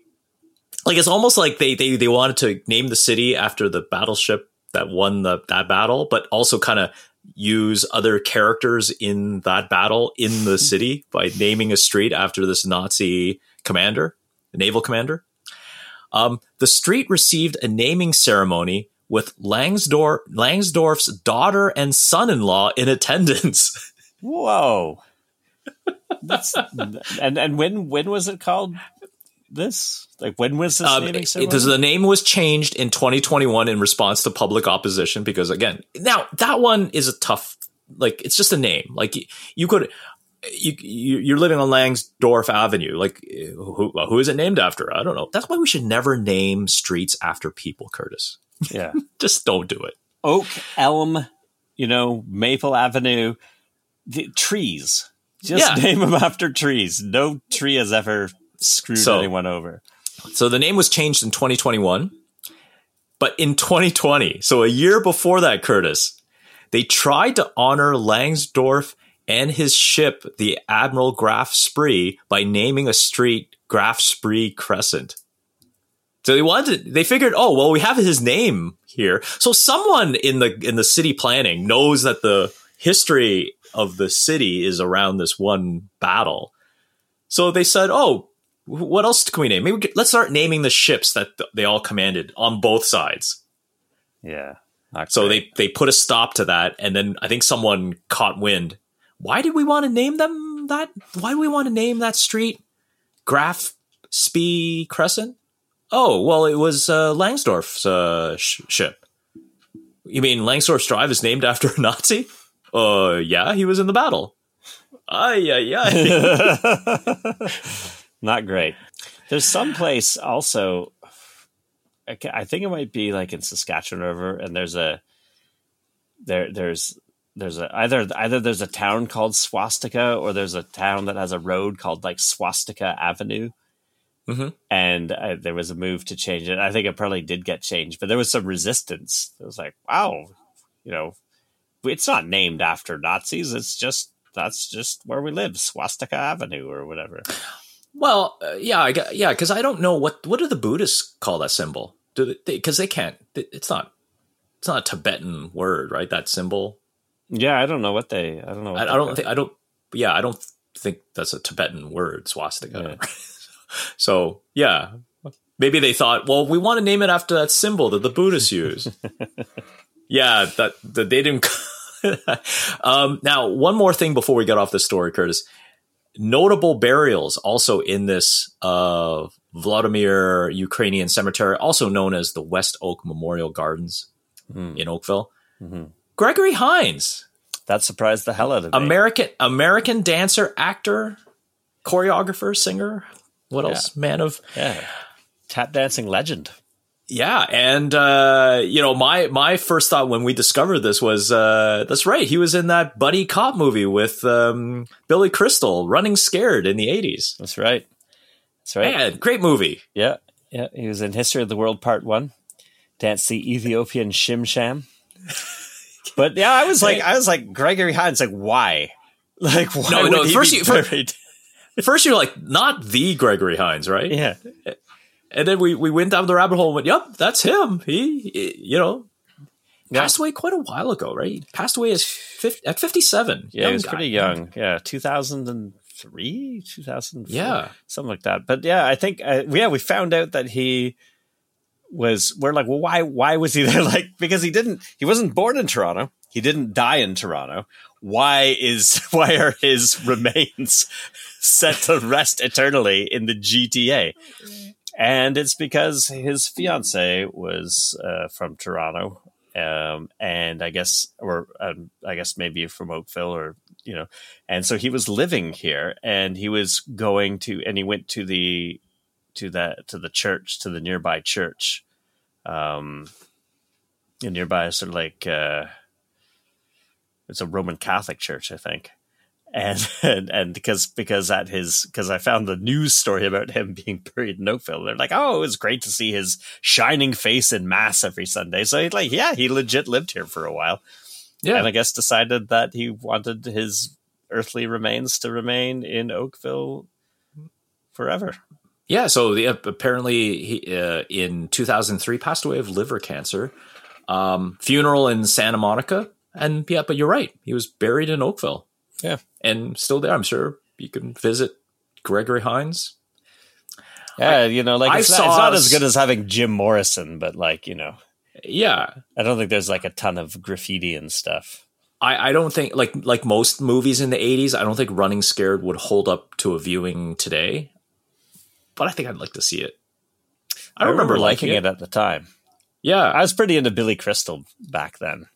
like it's almost like they they they wanted to name the city after the battleship that won the that battle, but also kind of use other characters in that battle in the *laughs* city by naming a street after this Nazi commander, naval commander. Um, the street received a naming ceremony with Langsdorff, Langsdorff's daughter and son-in-law in attendance. *laughs* Whoa. That's, and and when when was it called? This like when was this Um, naming it- the name was changed in 2021 in response to public opposition because again, now that one is a tough, like it's just a name. Like you, you could, you, you you're living on Langsdorff Avenue. Like who, who is it named after? I don't know. That's why we should never name streets after people, Curtis. yeah. *laughs* Just don't do it. Oak, elm, you know, Maple Avenue, the trees. Just Yeah. name them after trees. No tree has ever screwed So- anyone over. So the name was changed in 2021, but in 2020, so a year before that, Curtis, they tried to honor Langsdorff and his ship, the Admiral Graf Spee, by naming a street Graf Spee Crescent. So they wanted, they figured, oh well, we have his name here, so someone in the in the city planning knows that the history of the city is around this one battle. So they said, oh, what else can we name? Maybe we could, let's start naming the ships that th- they all commanded on both sides. Yeah. So great. they they put a stop to that, and then I think someone caught wind. Why did we want to name them that? Why do we want to name that street Graf Spee Crescent? Oh, well, it was uh, Langsdorff's uh, sh- ship. You mean Langsdorff's Drive is named after a Nazi? Uh, yeah, he was in the battle. Ay, ay, ay. *laughs* *laughs* Not great. There's some place also. I think it might be like in Saskatchewan River, and there's a there there's there's a either either there's a town called Swastika or there's a town that has a road called like Swastika Avenue. Mhm. And uh, there was a move to change it. I think it probably did get changed, but there was some resistance. It was like, wow, you know, it's not named after Nazis. It's just that's just where we live, Swastika Avenue or whatever. Well, uh, yeah, I, got- yeah, because I don't know what what do the Buddhists call that symbol? Do they? Because they can't. It's not. It's not a Tibetan word, right? That symbol. Yeah, I don't know what they. I don't know. What I, I don't think. I don't. Yeah, I don't think that's a Tibetan word, swastika. Yeah. *laughs* so yeah, maybe they thought, well, we want to name it after that symbol that the Buddhists use. *laughs* yeah, that that they didn't. *laughs* um, now, one more thing before we get off the story, Curtis. Notable burials also in this uh, Vladimir Ukrainian cemetery, also known as the West Oak Memorial Gardens Hmm. in Oakville. Mhm. Gregory Hines, That surprised the hell out of me. American American dancer, actor, choreographer, singer. What Yeah. else? Man of yeah, tap dancing legend. Yeah, and uh, you know my my first thought when we discovered this was uh, that's right. He was in that buddy cop movie with um, Billy Crystal, Running Scared in the eighties. That's right. That's right. Man, great movie. Yeah, yeah. He was in History of the World Part One. Danced the Ethiopian Shim Sham. *laughs* But yeah, I was like, I was like Gregory Hines. Like, why? *laughs* Like, why No, no, first you- fir- buried? First, you're like not the Gregory Hines, right? yeah, And then we we went down the rabbit hole and went, "Yep, that's him." He, he- you know, Yeah. passed away quite a while ago, right? He passed away as 50, at fifty seven. yeah. He was pretty young. Yeah, two thousand and three, two thousand. Yeah. something like that. But yeah, I think uh, yeah, we found out that he was. We're like, well, why? Why was he *laughs* there? Like, because he didn't. He wasn't born in Toronto. He didn't die in Toronto. Why is *laughs* why are his remains *laughs* set to rest eternally in the GTA? And it's because his fiance was uh, from Toronto, um, and I guess, or um, I guess maybe from Oakville, or you know, and so he was living here, and he was going to, and he went to the to the to the church, to the nearby church, um, nearby sort of like uh, it's a Roman Catholic church, I think and *laughs* and, and because because at his because I found the news story about him being buried in Oakville. They're like, oh, it was great to see his shining face in mass every Sunday. So he's like, yeah, he legit lived here for a while. Yeah, and I guess decided that he wanted his earthly remains to remain in Oakville forever. Yeah, so the, apparently he, uh, in 2003 passed away of liver cancer. Um, funeral in Santa Monica, and yeah, but you're right, he was buried in Oakville. Yeah, and still there. I'm sure you can visit Gregory Hines. Yeah, I, you know, like it's not, it's not, as good as having Jim Morrison, but like you know, yeah, I don't think there's like a ton of graffiti and stuff. I, I don't think like like most movies in the 80s, I don't think Running Scared would hold up to a viewing today. But I think I'd like to see it. I, I remember, remember liking it. it at the time. Yeah, I was pretty into Billy Crystal back then.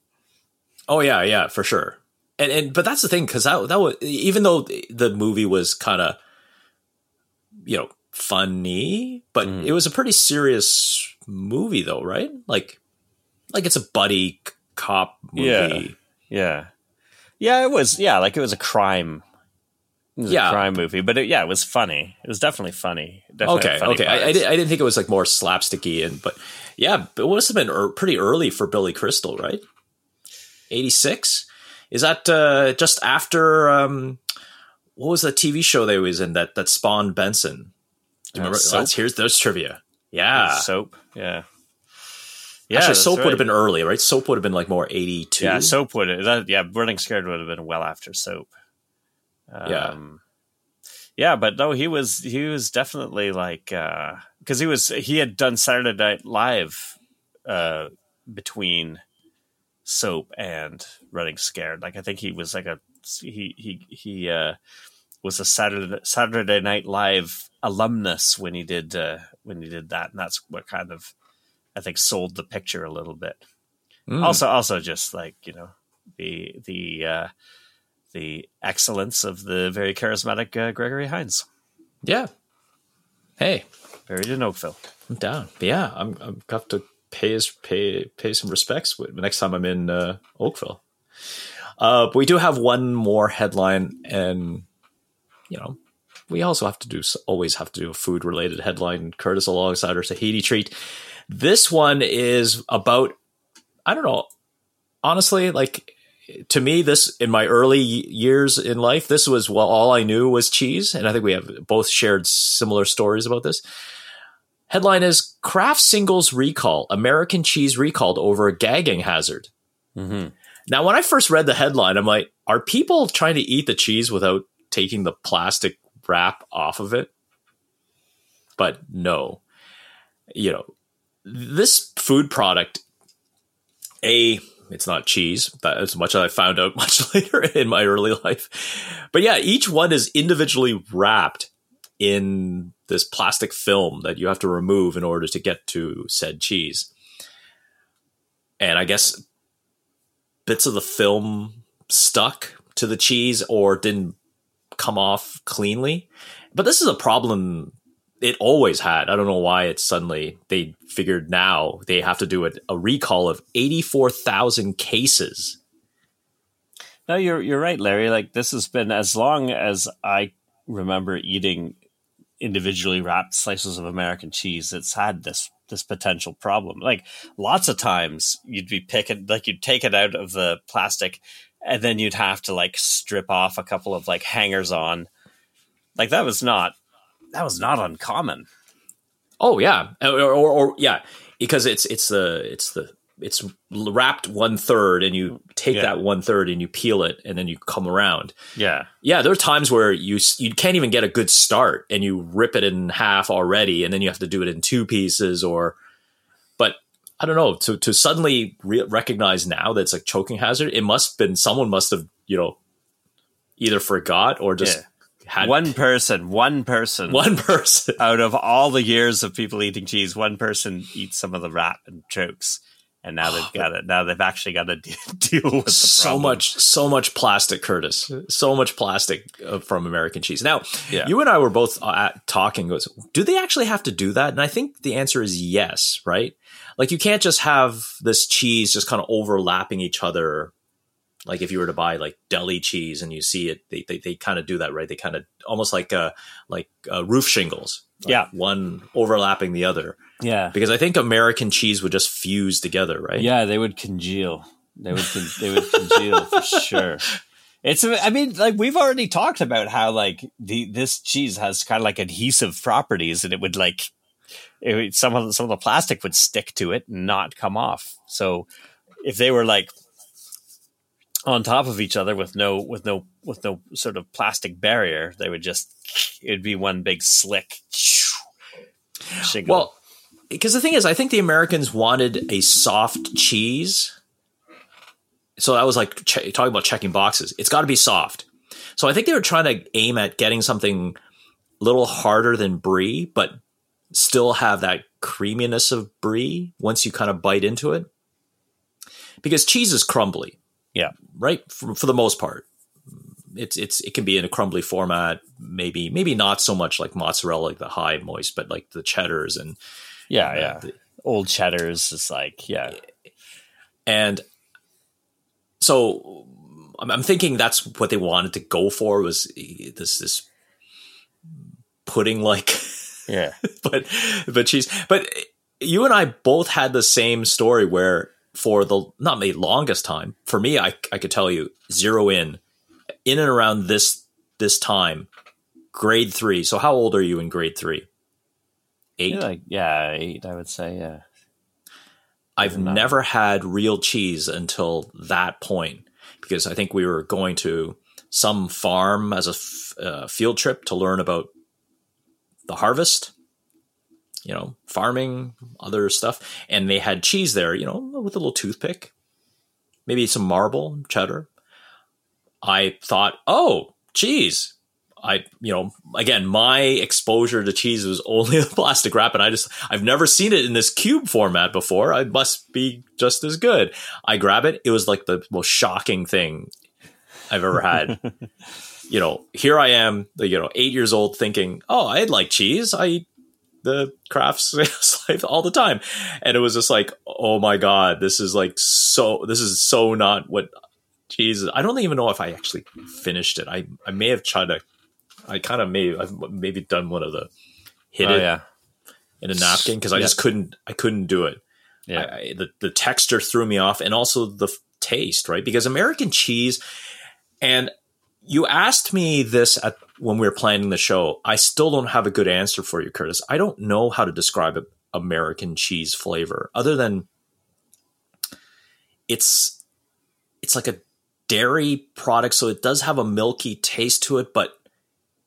Oh yeah, yeah, for sure and, and but that's the thing because that that was even though the movie was kind of you know funny, but mm. it was a pretty serious movie though, right? Like like it's a buddy cop movie. Yeah, yeah, yeah. It was yeah, like it was a crime. Was yeah, a crime movie, but it, yeah, it was funny. It was definitely funny. Definitely okay, funny okay. I, I, didn't, I, didn't think it was like more slapsticky, and but yeah, it must have been er, pretty early for Billy Crystal, right? Eighty six. Is that uh, just after um, what was the TV show they was in that that spawned Benson? Do you uh, remember? Soap? here's those trivia. Yeah, soap. Yeah. Yeah, Actually, soap right. would have been early, right? Soap would have been like more eighty two. Yeah, soap would have. That, yeah, running scared would have been well after soap. Um, yeah, yeah, but no, he was he was definitely like because uh, he was he had done Saturday Night Live uh, between soap and running scared. Like i think he was like a he he he uh was a saturday saturday night live alumnus when he did uh when he did that. And that's what kind of i think sold the picture a little bit. Mm. also also just like you know the the uh the excellence of the very charismatic uh, gregory hines. Yeah. Hey. Buried in oakville i'm down. Yeah i'm i'm have to pay his pay pay some respects the next time I'm in uh, Oakville. Uh, but we do have one more headline, and you know, we also have to do always have to do a food related headline. Curtis alongside our Tahiti treat. This one is about I don't know. Honestly, like to me, this in my early years in life, this was well, all I knew was cheese, and I think we have both shared similar stories about this. Headline is Kraft Singles recall. American cheese recalled over a gagging hazard. Mm-hmm. Now, when I first read the headline, I'm like, are people trying to eat the cheese without taking the plastic wrap off of it? But no. You know, this food product, A, it's not cheese. That's much as I found out *laughs* much later in my early life. But yeah, each one is individually wrapped in this plastic film that you have to remove in order to get to said cheese. And I guess bits of the film stuck to the cheese or didn't come off cleanly. But this is a problem it always had. I don't know why it's suddenly they figured now they have to do a, a recall of 84,000 cases. No, you're you're right, Larry. Like this has been as long as I remember eating individually wrapped slices of American cheese, it's had this this potential problem. Like lots of times you'd be picking like you'd take it out of the plastic and then you'd have to like strip off a couple of like hangers on. Like that was not that was not uncommon. Oh yeah. Or, or, or yeah, because it's it's the it's the it's wrapped one third and you take yeah. that one third and you peel it and then you come around. Yeah. Yeah. There are times where you, you can't even get a good start and you rip it in half already and then you have to do it in two pieces or, but I don't know to, to suddenly re- recognize now that it's a choking hazard. It must have been someone must have, you know, either forgot or just yeah. had one person, one person, one person *laughs* out of all the years of people eating cheese, one person eats some of the wrap and chokes and now they've *sighs* got it. Now they've actually got to de- *laughs* deal with so problem. much so much plastic curtis so much plastic uh, from american cheese now Yeah. you and i were both uh, at- talking goes do they actually have to do that and i think the answer is yes right like you can't just have this cheese just kind of overlapping each other like if you were to buy like deli cheese and you see it they, they, they kind of do that right they kind of almost like uh like uh, roof shingles Like Yeah. one overlapping the other Yeah, because i think american cheese would just fuse together right yeah, they would congeal. They would con- they would congeal for *laughs* sure. It's I mean like we've already talked about how like the this cheese has kind of like adhesive properties and it would like it would, some of the, some of the plastic would stick to it and not come off. So if they were like on top of each other with no with no with no sort of plastic barrier, they would just it'd be one big slick shingle. Well, because the thing is, I think the Americans wanted a soft cheese. So I was like che- talking about checking boxes. It's got to be soft. So I think they were trying to aim at getting something a little harder than brie, but still have that creaminess of brie once you kind of bite into it. Because cheese is crumbly, yeah, right? For, for the most part, it's it's it can be in a crumbly format. Maybe maybe not so much like mozzarella, like the high moist, but like the cheddars and yeah, yeah. the- Old cheddars is like yeah, and so I'm, I'm thinking that's what they wanted to go for was this this pudding like *laughs* yeah. but but cheese. But you and I both had the same story where for the not the longest time for me I I could tell you zero in in and around this this time grade 3 so how old are you in grade 3 8 Yeah, like yeah, eight. I would say yeah. I've Nine. never had real cheese until that point because I think we were going to some farm as a f- uh, field trip to learn about the harvest, you know, farming, other stuff. And they had cheese there, you know, with a little toothpick, maybe some marble, cheddar. I thought, oh, cheese. I, you know, again, my exposure to cheese was only *laughs* the plastic wrap, and I just, I've never seen it in this cube format before. I must be just as good. I grab it. It was like the most shocking thing I've ever had. *laughs* you know, here I am, you know, eight years old thinking, oh, I like cheese. I eat the crafts *laughs* life all the time. And it was just like, oh my God, this is like so, this is so not what cheese is. I don't even know if I actually finished it. I, I may have tried to, I kind of may, I've maybe done one of the hit oh it yeah, in a napkin because I just couldn't, I couldn't do it. yeah. I, I, the the texture threw me off, and also the f- taste, right? Because American cheese, and you asked me this at when we were planning the show. I still don't have a good answer for you, Curtis. I don't know how to describe a, American cheese flavor other than it's it's like a dairy product, so it does have a milky taste to it, but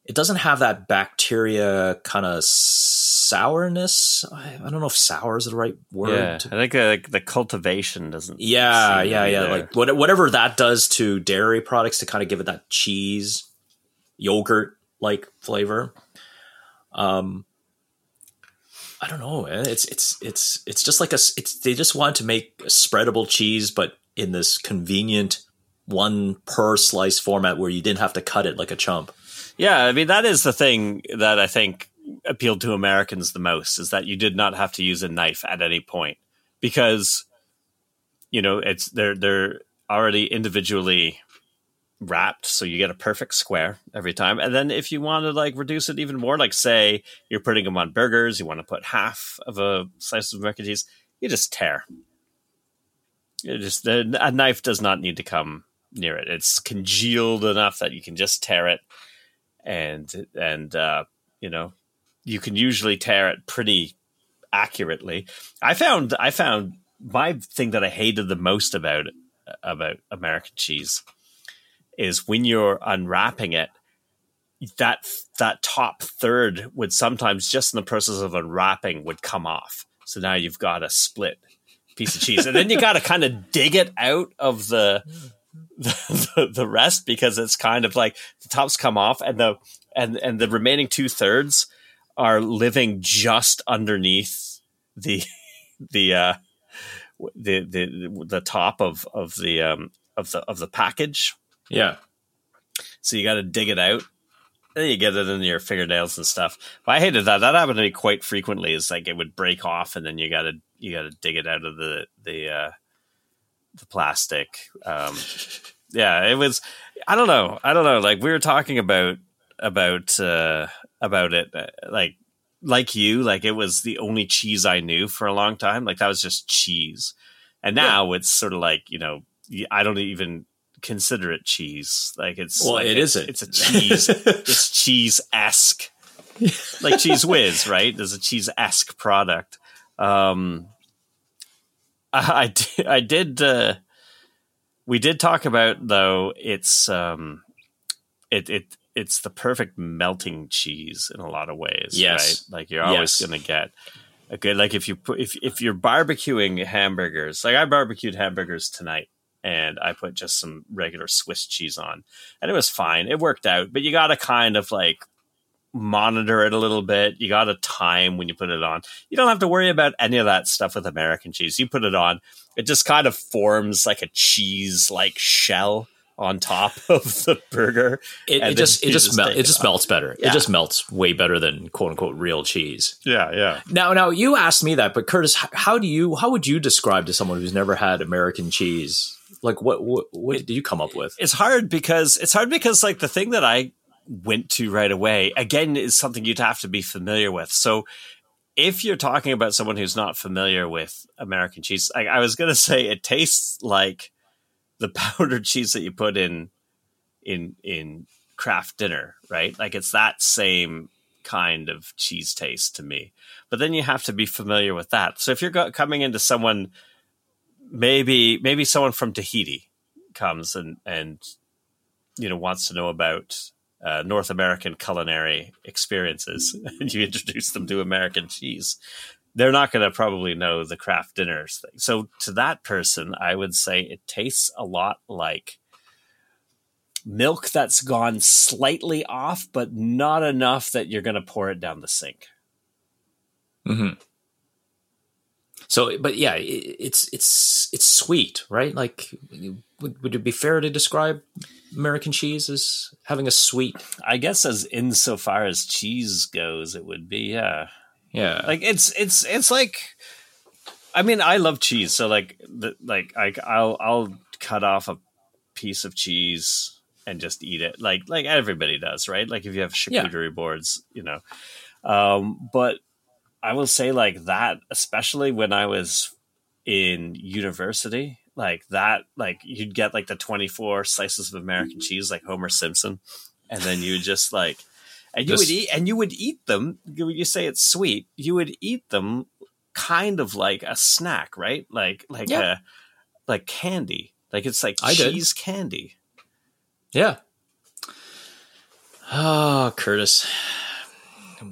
it doesn't have that bacteria kind of sourness. I, I don't know if sour is the right word. yeah. I think uh, like the cultivation doesn't. yeah, yeah, yeah. Like what, whatever that does to dairy products to kind of give it that cheese, yogurt like flavor. Um, I don't know. It's it's it's it's just like a. It's they just want to make a spreadable cheese, but in this convenient one per slice format where you didn't have to cut it like a chump. Yeah, I mean that is the thing that I think appealed to Americans the most is that you did not have to use a knife at any point because you know it's they're they're already individually wrapped so you get a perfect square every time. And then if you want to like reduce it even more like say you're putting them on burgers you want to put half of a slice of American cheese you just tear. You just a knife does not need to come near it. It's congealed enough that you can just tear it and and uh, you know you can usually tear it pretty accurately. I found I found my thing that I hated the most about about American cheese is when you're unwrapping it. That that top third would sometimes just in the process of unwrapping would come off. So now you've got a split piece of cheese, and then you got to kind of dig it out of the the, *laughs* the the rest because it's kind of like the tops come off and the and and the remaining two thirds are living just underneath the *laughs* the uh the the the top of of the um of the of the package. Yeah. So you got to dig it out. Then you get it in your fingernails and stuff. But I hated that. That happened to me quite frequently. It's like it would break off, and then you got to you got to dig it out of the the uh, the plastic. Um, yeah, it was. I don't know. I don't know. Like we were talking about about uh, about it. uh, Like like you, like it was the only cheese I knew for a long time. Like that was just cheese, and now it's sort of like you know I don't even consider it cheese. Like it's Well, like it it's, isn't. It's a cheese. it's *laughs* cheese esque, *laughs* like cheese whiz, right? There's a cheese esque product. Um, *laughs* I, I did. I did uh, we did talk about though. It's um, it it it's the perfect melting cheese in a lot of ways. Yes. right? Like you're always Yes. going to get a good like if you put if if you're barbecuing hamburgers. Like I barbecued hamburgers tonight. And I put just some regular Swiss cheese on, and it was fine. It worked out, but you got to kind of like monitor it a little bit. You got to time when you put it on. You don't have to worry about any of that stuff with American cheese. You put it on, it just kind of forms like a cheese like shell on top *laughs* of the burger. It, it just it just just mel- it it just melts better. Yeah. It just melts way better than quote unquote real cheese. Yeah, yeah. Now, now you asked me that, but Curtis, how do you how would you describe to someone who's never had American cheese? Like, what what, what did you come up with? It's hard because it's hard because like the thing that I went to right away again is something you'd have to be familiar with. So if you're talking about someone who's not familiar with American cheese, I, I was going *laughs* to say it tastes like the *laughs* powdered cheese that you put in in in Kraft Dinner, right? Like it's that same kind of cheese taste to me. But then you have to be familiar with that. So if you're go- coming into someone maybe maybe someone from Tahiti comes and and you know wants to know about uh, North American culinary experiences, *laughs* and you introduce them to American cheese, they're not going to probably know the Kraft Dinners thing. So to that person, I would say it tastes a lot like milk that's gone slightly off, but not enough that you're going to pour it down the sink. Mm-hmm. So, but yeah, it, it's it's it's sweet, right? Like, would, would it be fair to describe American cheese as having a sweet? I guess as insofar as cheese goes, it would be yeah. Yeah, like it's it's it's like i mean i love cheese so like the, like I, i'll i'll cut off a piece of cheese and just eat it like like everybody does right like if you have Yeah. charcuterie boards you know um but i will say like that especially when i was in university like that like you'd get like the 24 slices of american mm-hmm. cheese like homer simpson and then you just like and you Just- would eat and you would eat them you, you say it's sweet you would eat them kind of like a snack right like like Yeah. a like candy like it's like I did. cheese candy yeah. Oh, Curtis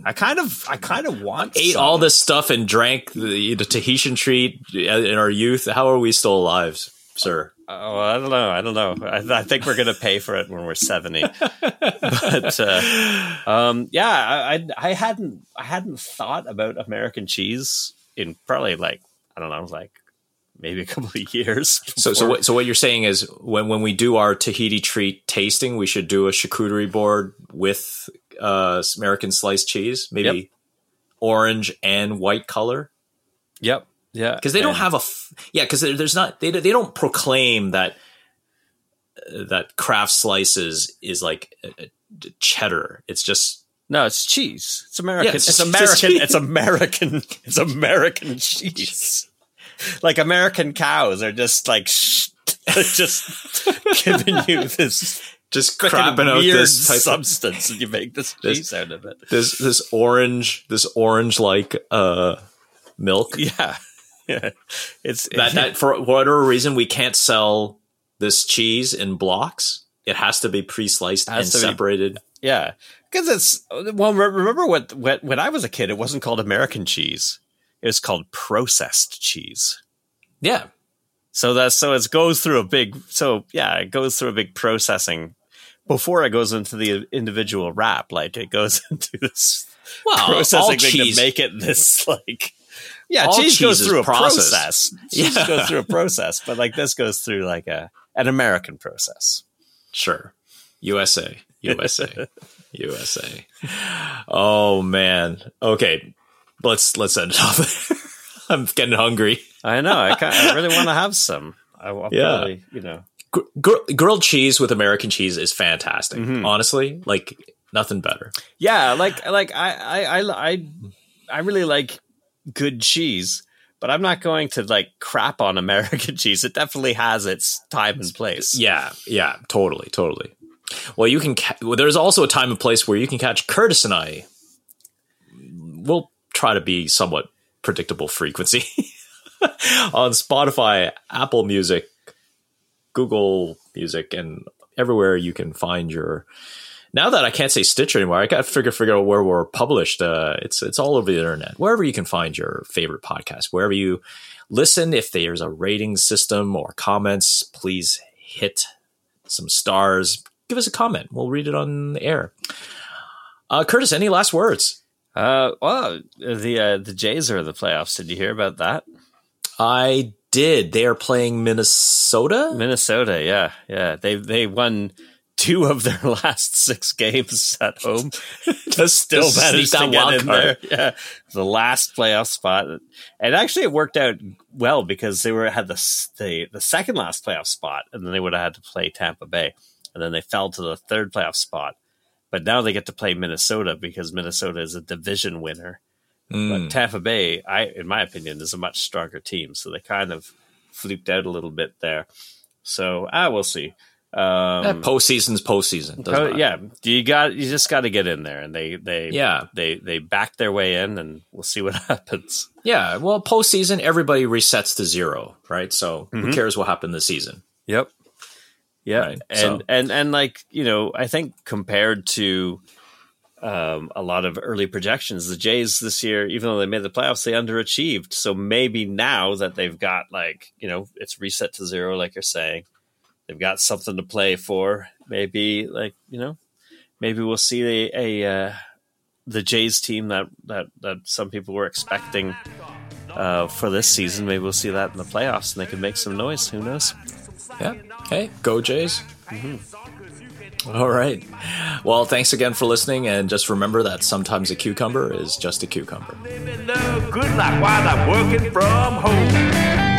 i kind of i kind of want ate some. all this stuff and drank the, the Tahitian treat in our youth. How are we still alive, sir? oh i don't know i don't know i, I think we're gonna pay for it when we're 70 *laughs* but uh, um yeah I, I i hadn't i hadn't thought about american cheese in probably like i don't know like maybe a couple of years So, so what, so what you're saying is when when we do our Tahiti treat tasting, we should do a charcuterie board with uh, American sliced cheese, maybe Yep. orange and white color, yep yeah because they don't And- have a f- yeah, because there's not they they don't proclaim that uh, that Kraft Slices is like uh, uh, cheddar. It's just No, it's cheese. It's American. Yeah, it's it's, American. it's It's American. It's American cheese. Like American cows are just like *laughs* sh- just giving you this just crapping out this type of substance, and you make *laughs* this cheese out of it. this this orange this orange like uh milk *laughs* Yeah, yeah. It's that, that for whatever reason we can't sell this cheese in blocks. It has to be pre-sliced and to be- separated. yeah, because it's well. Remember what, what when I was a kid, it wasn't called American cheese. It was called processed cheese. Yeah, So that's so it goes through a big so yeah, it goes through a big processing before it goes into the individual wrap. Like it goes *laughs* into this well, processing thing cheese. to make it this *laughs* like Yeah, All cheese, goes through a processed. process. *laughs* Cheese Yeah. goes through a process, but like this goes through like a an American process. Sure. USA. USA. USA. Oh man. Okay. Let's let's end it off. I'm getting hungry. I know. I, I really want to have some. I, I'll Yeah. probably, you know. Gr- gr- grilled cheese with American cheese is fantastic. Mhm. Honestly, like nothing better. Yeah, like like I I I I, I really like good cheese, but I'm not going to like crap on American *laughs* cheese. It definitely has its time and place. Yeah, yeah, totally, totally. Well, you can. Ca- well, there's also a time and place where you can catch Curtis and I. We'll try to be somewhat predictable frequency *laughs* on Spotify, Apple Music, Google Music, and everywhere you can find your. Now that I can't say Stitcher anymore, I got to figure figure out where we're published. Uh, it's it's all over the internet. Wherever you can find your favorite podcast, wherever you listen. If there's a rating system or comments, please hit some stars. Give us a comment. We'll read it on the air. Uh, Curtis, any last words? Uh, well, the uh, the Jays are in the playoffs. Did you hear about that? I did. They are playing Minnesota. Minnesota, yeah, yeah. They they won two of their *laughs* last six games at home. *laughs* Just Still just managed to get in card. there. Yeah, the last playoff spot, and actually it worked out well because they were had the the the second last playoff spot, and then they would have had to play Tampa Bay, and then they fell to the third playoff spot. But now they get to play Minnesota because Minnesota is a division winner. Mm. But Tampa Bay, I in my opinion, is a much stronger team. So they kind of fluked out a little bit there. So ah, we'll see. Um, Eh, postseason's postseason. Matter. yeah, you got you just got to get in there, and they they Yeah. they they back their way in, and we'll see what *laughs* happens. Yeah. Well, postseason, everybody resets to zero, right? So who Mhm. cares what happened this season? Yep. Yeah, Right, and so- and and like you know, I think compared to um, a lot of early projections, the Jays this year, even though they made the playoffs, they underachieved. So maybe now that they've got like you know, it's reset to zero, like you're saying, they've got something to play for. Maybe like you know, maybe we'll see a, a uh, the Jays team that that that some people were expecting. Uh, for this season, maybe we'll see that in the playoffs, and they can make some noise. Who knows? Yeah. Hey, go Jays. All right. Well, thanks again for listening. And just remember that sometimes a cucumber is just a cucumber. Living the good life while I'm working from home.